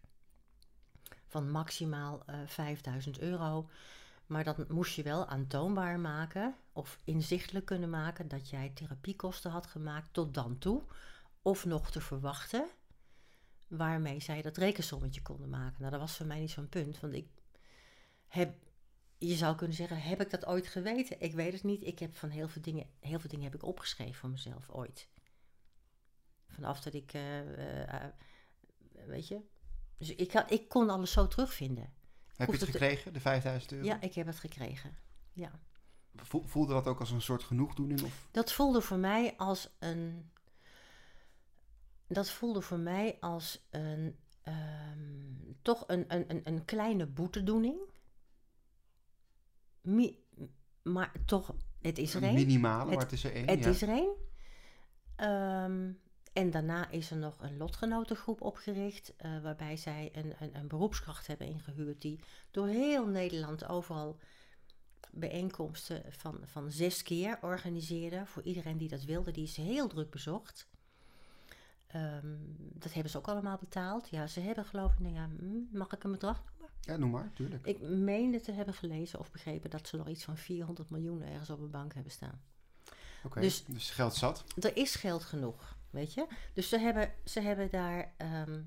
Van maximaal eh 5000 euro. Maar dat moest je wel aantoonbaar maken of inzichtelijk kunnen maken dat jij therapiekosten had gemaakt tot dan toe. Of nog te verwachten, waarmee zij dat rekensommetje konden maken. Nou, dat was voor mij niet zo'n punt, want ik heb, je zou kunnen zeggen, heb ik dat ooit geweten? Ik weet het niet. Ik heb van heel veel dingen, heel veel dingen heb ik opgeschreven voor mezelf ooit. Vanaf dat ik, eh, eh, eh, weet je. Dus ik, had, ik kon alles zo terugvinden. Heb je het het- gekregen, de 5000 euro? Ja, ik heb het gekregen. Ja. Vo- Voelde dat ook als een soort genoegdoening? Of? Dat voelde voor mij als een. Dat voelde voor mij als een. ehm, toch een, een, een, kleine boetedoening. Mi- maar toch, het is er Een één. minimale, Het- maar het is er één. Het ja. is er één. En daarna is er nog een lotgenotengroep opgericht, eh, waarbij zij een, een, een beroepskracht hebben ingehuurd die door heel Nederland overal bijeenkomsten van, van zes keer organiseerde. Voor iedereen die dat wilde, die is heel druk bezocht. Ehm, dat hebben ze ook allemaal betaald. Ja, ze hebben geloof ik, nou ja, hm, mag ik een bedrag noemen? Ja, noem maar, tuurlijk. Ik meende te hebben gelezen of begrepen dat ze nog iets van 400 miljoen ergens op een bank hebben staan. Oké, dus- dus, geld zat. Er is geld genoeg, weet je. Dus ze hebben, ze hebben daar... ehm,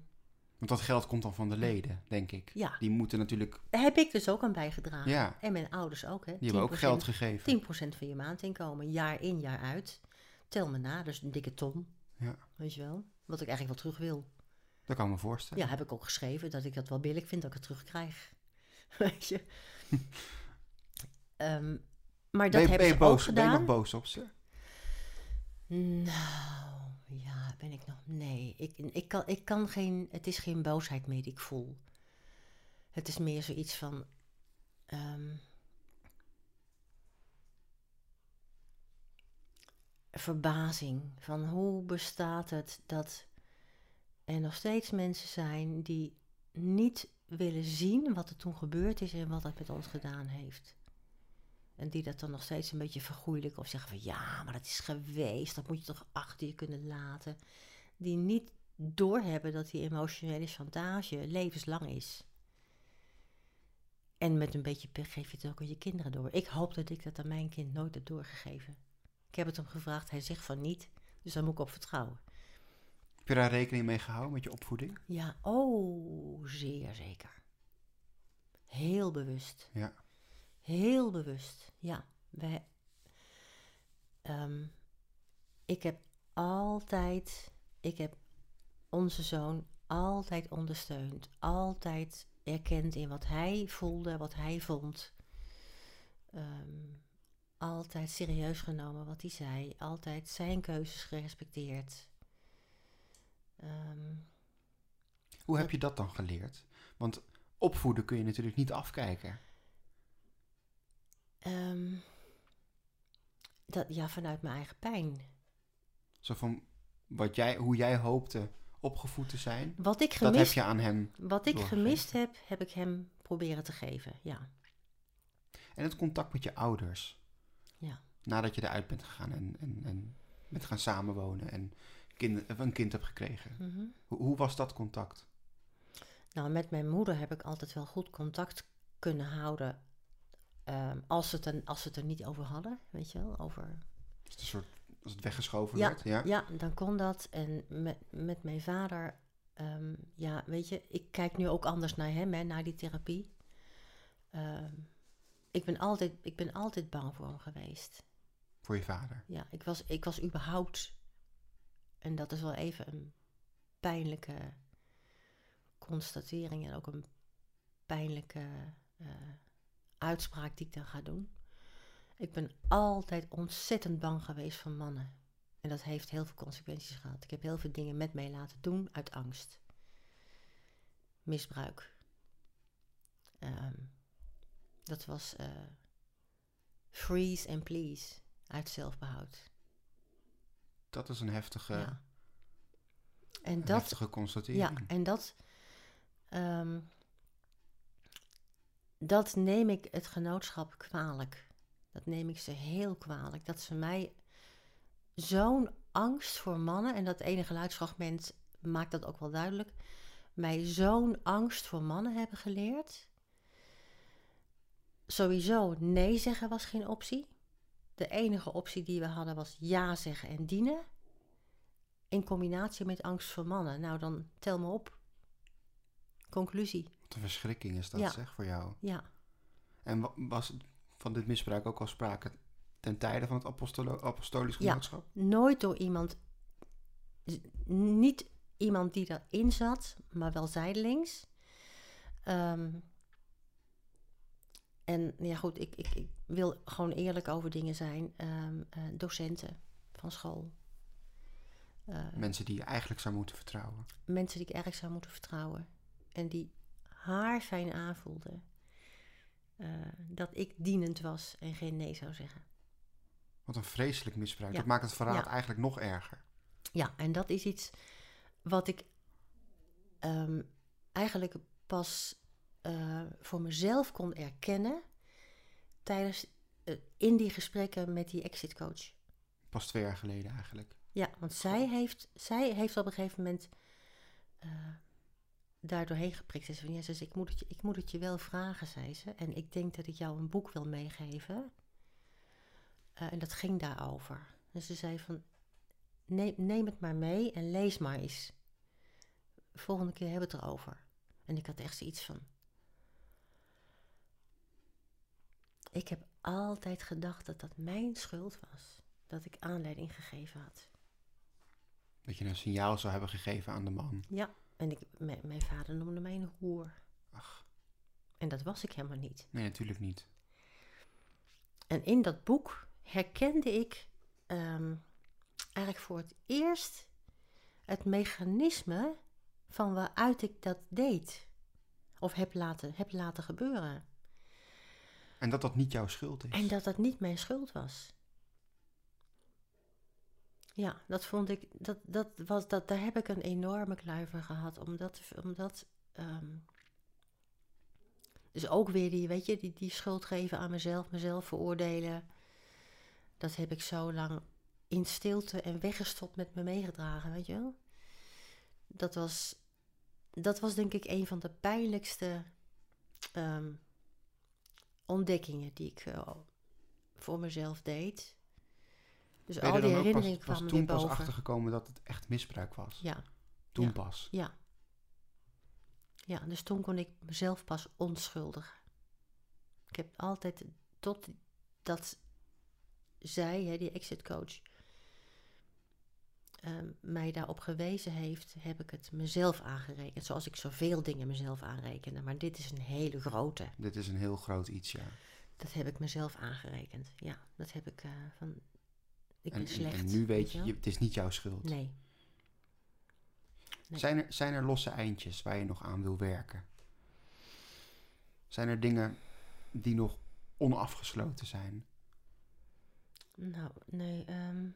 Want dat geld komt dan van de leden, denk ik. Ja. Die moeten natuurlijk... daar heb ik dus ook aan bijgedragen. Ja, En mijn ouders ook, hè. die hebben ook 10%, geld gegeven. 10% van je maandinkomen, jaar in, jaar uit. Tel me na, dus een dikke ton. Ja. Weet je wel? Wat ik eigenlijk wel terug wil. Dat kan ik me voorstellen. Ja, heb ik ook geschreven dat ik dat wel billig vind dat ik het terugkrijg. Weet je? Ehm, maar dat Ben je, hebben ben je ze ook boos? Ben je gedaan. nog boos op ze? Nou, ja, ben ik nog. Nee, ik, ik, kan, ik kan geen. Het is geen boosheid meer die ik voel. Het is meer zoiets van. ehm, verbazing. Van hoe bestaat het dat er nog steeds mensen zijn die niet willen zien wat er toen gebeurd is en wat het met ons gedaan heeft. En die dat dan nog steeds een beetje vergoeilijken of zeggen van ja, maar dat is geweest, dat moet je toch achter je kunnen laten. Die niet doorhebben dat die emotionele chantage levenslang is. En met een beetje pech geef je het ook aan je kinderen door. Ik hoop dat ik dat aan mijn kind nooit heb doorgegeven. Ik heb het hem gevraagd, hij zegt van niet, dus daar moet ik op vertrouwen. Heb je daar rekening mee gehouden met je opvoeding? Ja, oh, zeer zeker. Heel bewust. Ja. Heel bewust, ja. Wij, ehm, ik heb altijd, ik heb onze zoon altijd ondersteund. Altijd erkend in wat hij voelde, wat hij vond. Ehm, altijd serieus genomen wat hij zei. Altijd zijn keuzes gerespecteerd. Ehm, Hoe heb je dat dan geleerd? Want opvoeden kun je natuurlijk niet afkijken. Ehm, dat, ja, vanuit mijn eigen pijn. Zo van wat jij, hoe jij hoopte opgevoed te zijn, Wat ik dat heb gemist, je aan hem. wat ik gemist heb, heb ik hem proberen te geven. Ja, En het contact met je ouders. ja. Nadat je eruit bent gegaan en, en, en bent gaan samenwonen en kind, een kind hebt gekregen. Mhm. Hoe, hoe was dat contact? Nou, met mijn moeder heb ik altijd wel goed contact kunnen houden. Ehm, als, ze het er, als ze het er niet over hadden, weet je wel, over het een soort, als het weggeschoven Ja, werd? Ja. Ja, dan kon dat. En met, met mijn vader, ehm, ja, weet je, ik kijk nu ook anders naar hem, hè, naar die therapie. Ehm, ik, ben altijd, ik ben altijd bang voor hem geweest. Voor je vader. Ja, ik was, ik was überhaupt, en dat is wel even een pijnlijke constatering en ook een pijnlijke eh, uitspraak die ik dan ga doen. Ik ben altijd ontzettend bang geweest voor mannen. En dat heeft heel veel consequenties gehad. Ik heb heel veel dingen met mij laten doen uit angst. Misbruik. Ehm, dat was eh, freeze and please uit zelfbehoud. Dat is een heftige, ja. En een dat, heftige ja, constatering. en dat, ehm, dat neem ik het genootschap kwalijk. Dat neem ik ze heel kwalijk. Dat ze mij zo'n angst voor mannen, en dat ene geluidsfragment maakt dat ook wel duidelijk, mij zo'n angst voor mannen hebben geleerd. Sowieso nee zeggen was geen optie. De enige optie die we hadden was ja zeggen en dienen. In combinatie met angst voor mannen. Nou, dan tel me op. Conclusie. Wat een verschrikking is dat, Ja. zeg, voor jou. Ja. En wa- was van dit misbruik ook al sprake ten tijde van het apostolo- apostolisch Ja. genootschap? Nooit door iemand. Niet iemand die daarin zat, maar wel zijdelings. Ehm, en ja, goed, ik, ik, ik wil gewoon eerlijk over dingen zijn. Ehm, eh, docenten van school. Eh, Mensen die je eigenlijk zou moeten vertrouwen. mensen die ik erg zou moeten vertrouwen. En die haar fijn aanvoelden. eh, dat ik dienend was en geen nee zou zeggen. Wat een vreselijk misbruik. Ja. Dat maakt het verraad Ja. eigenlijk nog erger. Ja, en dat is iets wat ik ehm, eigenlijk pas eh, voor mezelf kon erkennen tijdens eh, in die gesprekken met die exit coach. Pas twee jaar geleden eigenlijk. Ja, want zij heeft, zij heeft op een gegeven moment daar doorheen geprikt. Zei van, ja, zus, ik, moet het je, ik moet het je wel vragen, zei ze. En ik denk dat ik jou een boek wil meegeven. Eh, en dat ging daarover. Dus ze zei van, neem, neem het maar mee en lees maar eens. Volgende keer hebben we het erover. En ik had echt zoiets van... Ik heb altijd gedacht dat dat mijn schuld was. Dat ik aanleiding gegeven had. Dat je een signaal zou hebben gegeven aan de man. Ja, en ik, mijn, vader noemde mij een hoer. Ach, En dat was ik helemaal niet. nee, natuurlijk niet. en in dat boek herkende ik ehm, eigenlijk voor het eerst het mechanisme van waaruit ik dat deed. Of heb laten, heb laten gebeuren. En dat dat niet jouw schuld is. En dat dat niet mijn schuld was. Ja, dat vond ik, dat, dat was, dat, daar heb ik een enorme kluiver gehad. Omdat, omdat ehm, dus ook weer die, weet je, die, die schuld geven aan mezelf, mezelf veroordelen. Dat heb ik zo lang in stilte en weggestopt met me meegedragen, weet je wel. Dat was, dat was denk ik een van de pijnlijkste ehm, ontdekkingen die ik uh, voor mezelf deed. Dus Ben al die herinneringen kwamen toen weer pas boven. achtergekomen dat het echt misbruik was? Ja, Toen ja. pas. ja. Ja, dus toen kon ik mezelf pas onschuldigen. Ik heb altijd, tot dat zij, hè, die exit coach, ehm, mij daarop gewezen heeft, heb ik het mezelf aangerekend. Zoals ik zoveel dingen mezelf aanrekende. Maar dit is een hele grote. Dit is een heel groot iets, ja. Dat heb ik mezelf aangerekend. Ja, dat heb ik eh, van. Ik En, ben slecht. en nu weet je, het is niet jouw schuld. Nee. nee. Zijn, er, zijn er losse eindjes waar je nog aan wil werken? Zijn er dingen die nog onafgesloten zijn? Nou, nee. ehm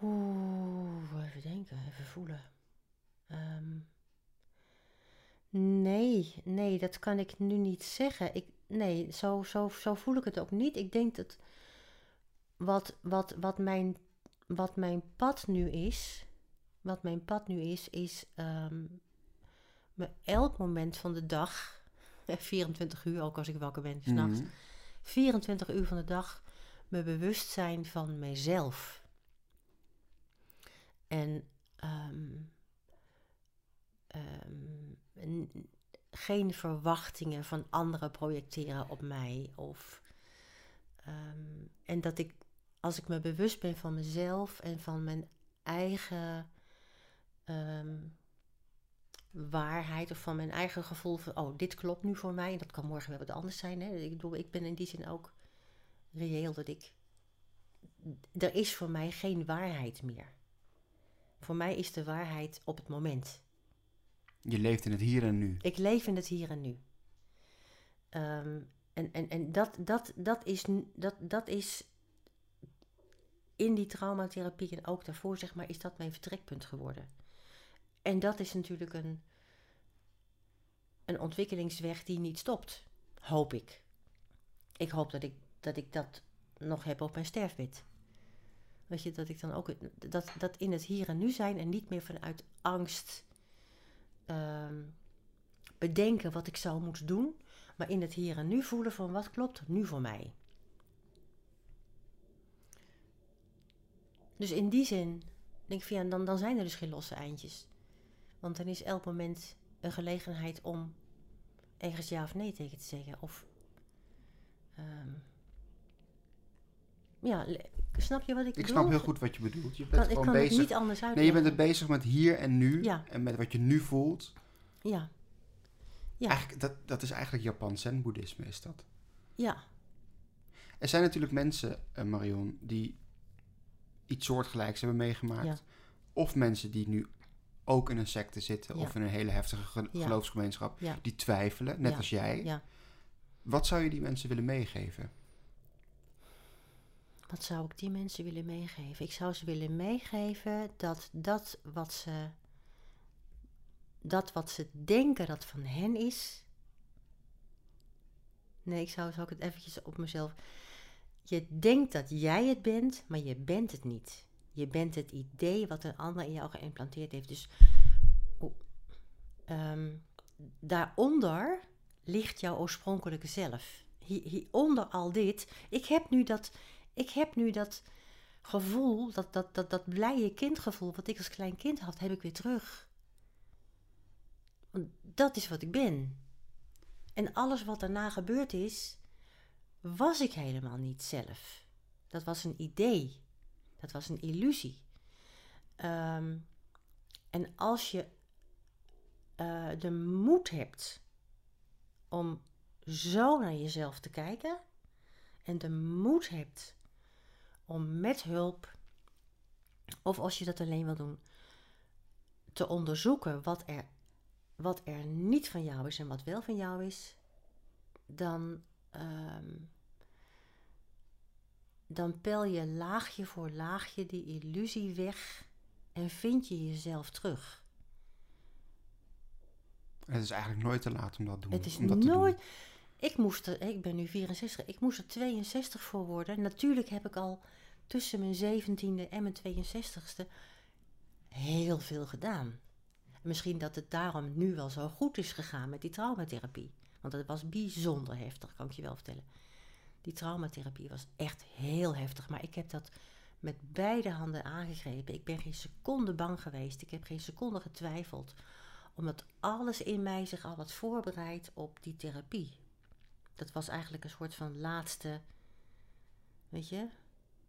Oeh, even denken, even voelen. Ehm, nee, nee, dat kan ik nu niet zeggen. Ik, nee, zo, zo, zo voel ik het ook niet. Ik denk dat wat, wat, wat, mijn, wat mijn pad nu is, wat mijn pad nu is, is ehm, me elk moment van de dag, 24 uur, ook als ik wakker ben, s'nachts, Mhm. 24 uur van de dag me bewust zijn van mezelf. En ehm, ehm, n- geen verwachtingen van anderen projecteren op mij. Of, en dat ik, als ik me bewust ben van mezelf en van mijn eigen ehm, waarheid of van mijn eigen gevoel van, oh, dit klopt nu voor mij en dat kan morgen weer wat anders zijn. Hè? Ik bedoel, ik ben in die zin ook reëel dat ik, er is voor mij geen waarheid meer. Voor mij is de waarheid op het moment. Je leeft in het hier en nu. Ik leef in het hier en nu. Ehm, en en, en dat, dat, dat, is, dat, dat is in die traumatherapie en ook daarvoor, zeg maar, is dat mijn vertrekpunt geworden. En dat is natuurlijk een, een ontwikkelingsweg die niet stopt. Hoop ik. Ik hoop dat ik dat, ik dat nog heb op mijn sterfbed. Weet je, dat ik dan ook dat, dat in het hier en nu zijn en niet meer vanuit angst ehm, bedenken wat ik zou moeten doen, maar in het hier en nu voelen van wat klopt nu voor mij. Dus in die zin denk ik van ja, dan, dan zijn er dus geen losse eindjes. Want dan is elk moment een gelegenheid om ergens ja of nee tegen te zeggen. Of ehm, ja, snap je wat ik, Ik bedoel? snap heel goed wat je bedoelt. Je bent Kan, ik gewoon kan het bezig. niet anders uitleggen. nee, je bent het bezig met hier en nu. Ja. En met wat je nu voelt. Ja, Ja. Eigenlijk, dat, dat is eigenlijk Japans zen-boeddhisme, is dat. ja, Er zijn natuurlijk mensen, eh, Marion, die iets soortgelijks hebben meegemaakt. Ja. Of mensen die nu ook in een secte zitten Ja. of in een hele heftige ge- Ja. geloofsgemeenschap. Die twijfelen, net als jij. ja. Wat zou je die mensen willen meegeven? Wat zou ik die mensen willen meegeven? Ik zou ze willen meegeven dat dat wat ze, dat wat ze denken dat van hen is. Nee, ik zou, zou ik het eventjes op mezelf. Je denkt dat jij het bent, maar je bent het niet. Je bent het idee wat een ander in jou geïmplanteerd heeft. Dus ehm, daaronder ligt jouw oorspronkelijke zelf. Hier, hieronder al dit. Ik heb nu dat, ik heb nu dat gevoel, dat, dat, dat, dat blije kindgevoel wat ik als klein kind had, heb ik weer terug. Want dat is wat ik ben. En alles wat daarna gebeurd is, was ik helemaal niet zelf. Dat was een idee. Dat was een illusie. Ehm, en als je eh, de moed hebt om zo naar jezelf te kijken en de moed hebt om met hulp, of als je dat alleen wil doen, te onderzoeken wat er, wat er niet van jou is en wat wel van jou is, dan, ehm, dan pel je laagje voor laagje die illusie weg en vind je jezelf terug. Het is eigenlijk nooit te laat om dat, doen, Het is om dat te nooit. doen. Ik moest er, ik ben nu 64, ik moest er 62 voor worden. Natuurlijk heb ik al tussen mijn 17e en mijn 62ste heel veel gedaan. Misschien dat het daarom nu wel zo goed is gegaan met die traumatherapie. Want dat was bijzonder heftig, kan ik je wel vertellen. Die traumatherapie was echt heel heftig. Maar ik heb dat met beide handen aangegrepen. Ik ben geen seconde bang geweest. Ik heb geen seconde getwijfeld. Omdat alles in mij zich al had voorbereid op die therapie. Dat was eigenlijk een soort van laatste, weet je,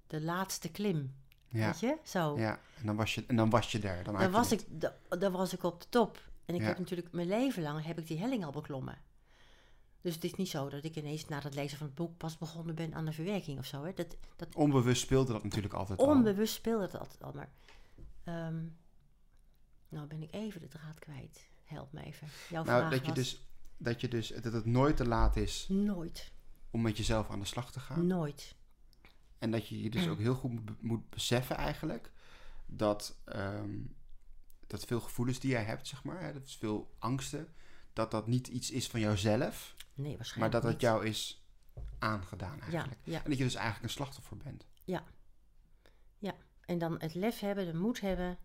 de laatste klim. Ja, Weet je, zo. ja. En, dan was je, en dan was je daar. Dan, was, ik, da- dan was ik op de top. En ik Ja. heb natuurlijk mijn leven lang heb ik die helling al beklommen. Dus het is niet zo dat ik ineens na het lezen van het boek pas begonnen ben aan de verwerking of zo. Hè. Dat, dat Onbewust speelde dat natuurlijk altijd al. onbewust speelde het altijd al. Maar ehm, nou ben ik even de draad kwijt. Help me even. Jouw Nou, vraag dat je, dus, dat je dus, dat het nooit te laat is nooit, om met jezelf aan de slag te gaan. nooit. En dat je je dus ook heel goed moet- moet beseffen eigenlijk dat, ehm, dat veel gevoelens die jij hebt, zeg maar, hè, dat is veel angsten, dat dat niet iets is van jouzelf, Nee, maar waarschijnlijk dat het niet. jou is aangedaan Ja, eigenlijk. ja. En dat je dus eigenlijk een slachtoffer bent. En dan het lef hebben, de moed hebben.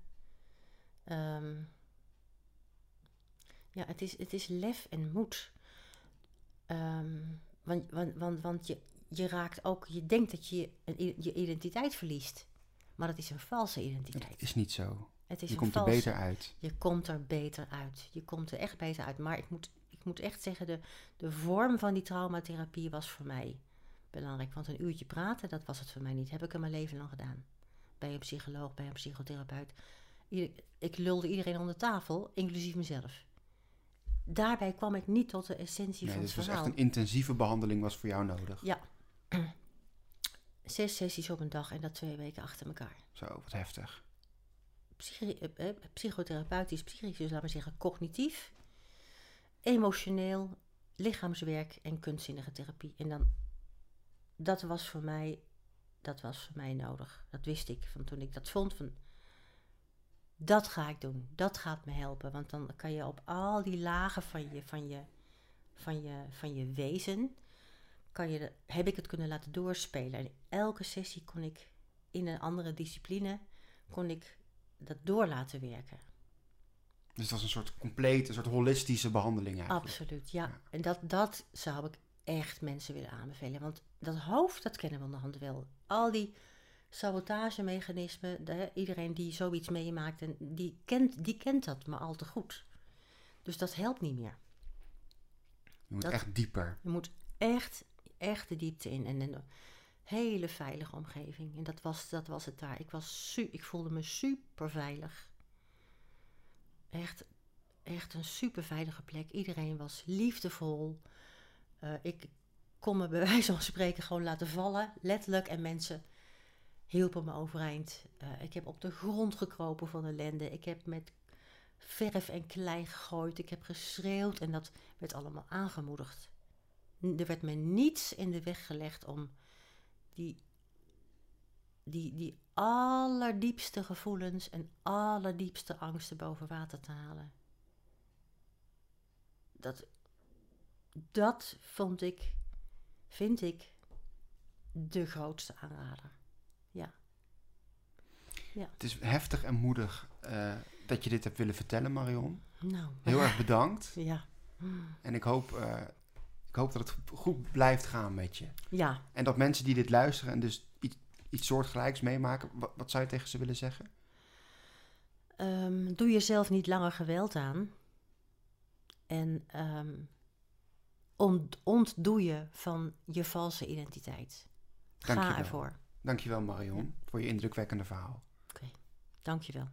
Ehm, ja, het is, het is lef en moed. Ehm, want want, want, want je, je raakt ook, je denkt dat je je, je identiteit verliest. Maar dat is een valse Dat identiteit. is niet zo. Het is Je komt er beter uit. Je komt er beter uit. Je komt er echt beter uit. Maar ik moet, ik moet echt zeggen, de, de vorm van die traumatherapie was voor mij belangrijk. Want een uurtje praten, dat was het voor mij niet. Heb ik er mijn leven lang gedaan. Bij een psycholoog, bij een psychotherapeut. Ieder- ik lulde iedereen onder tafel, inclusief mezelf. Daarbij kwam ik niet tot de essentie Nee, van dus het was echt verhaal. een intensieve behandeling was voor jou nodig. Ja. Zes sessies op een dag en dat twee weken achter elkaar. Zo, wat heftig. psychi- eh, eh, psychotherapeutisch, psychisch, dus laten we zeggen cognitief, emotioneel, lichaamswerk en kunstzinnige therapie. En dan, dat was voor mij, dat was voor mij nodig. Dat wist ik van toen ik dat vond van, dat ga ik doen, dat gaat me helpen. Want dan kan je op al die lagen van je, van je, van je, van je wezen, kan je, heb ik het kunnen laten doorspelen. En elke sessie kon ik in een andere discipline, kon ik dat door laten werken. Dus het was een soort complete, een soort holistische behandeling eigenlijk. Absoluut, ja. Ja. En dat, dat zou ik echt mensen willen aanbevelen. Want dat hoofd, dat kennen we onderhand wel. Al die sabotagemechanismen, de, iedereen die zoiets meemaakt, en die, kent, die kent dat maar al te goed. Dus dat helpt niet meer. Je moet dat- echt dieper. Je moet echt, echt de diepte in. En een hele veilige omgeving. En dat was, dat was het daar. Ik, was su ik voelde me super veilig. Echt, echt een super veilige plek. Iedereen was liefdevol. Eh, ik kon me bij wijze van spreken gewoon laten vallen, letterlijk. En mensen hielpen me overeind. Eh, ik heb op de grond gekropen van ellende. Ik heb met verf en klei gegooid. Ik heb geschreeuwd en dat werd allemaal aangemoedigd. Er werd me niets in de weg gelegd om die, die, die allerdiepste gevoelens en allerdiepste angsten boven water te halen. Dat, dat vond ik, vind ik, de grootste aanrader. Ja. Het is heftig en moedig eh, dat je dit hebt willen vertellen, Marion. Nou, Heel erg bedankt. ja. En ik hoop, eh, ik hoop dat het goed blijft gaan met je. Ja, En dat mensen die dit luisteren en dus iets, iets soortgelijks meemaken, wat, wat zou je tegen ze willen zeggen? Ehm, doe jezelf niet langer geweld aan. En ehm, ont, ontdoe je van je valse identiteit. Ga Dankjewel. ervoor. Dankjewel Marion voor je indrukwekkende verhaal. Dankjewel.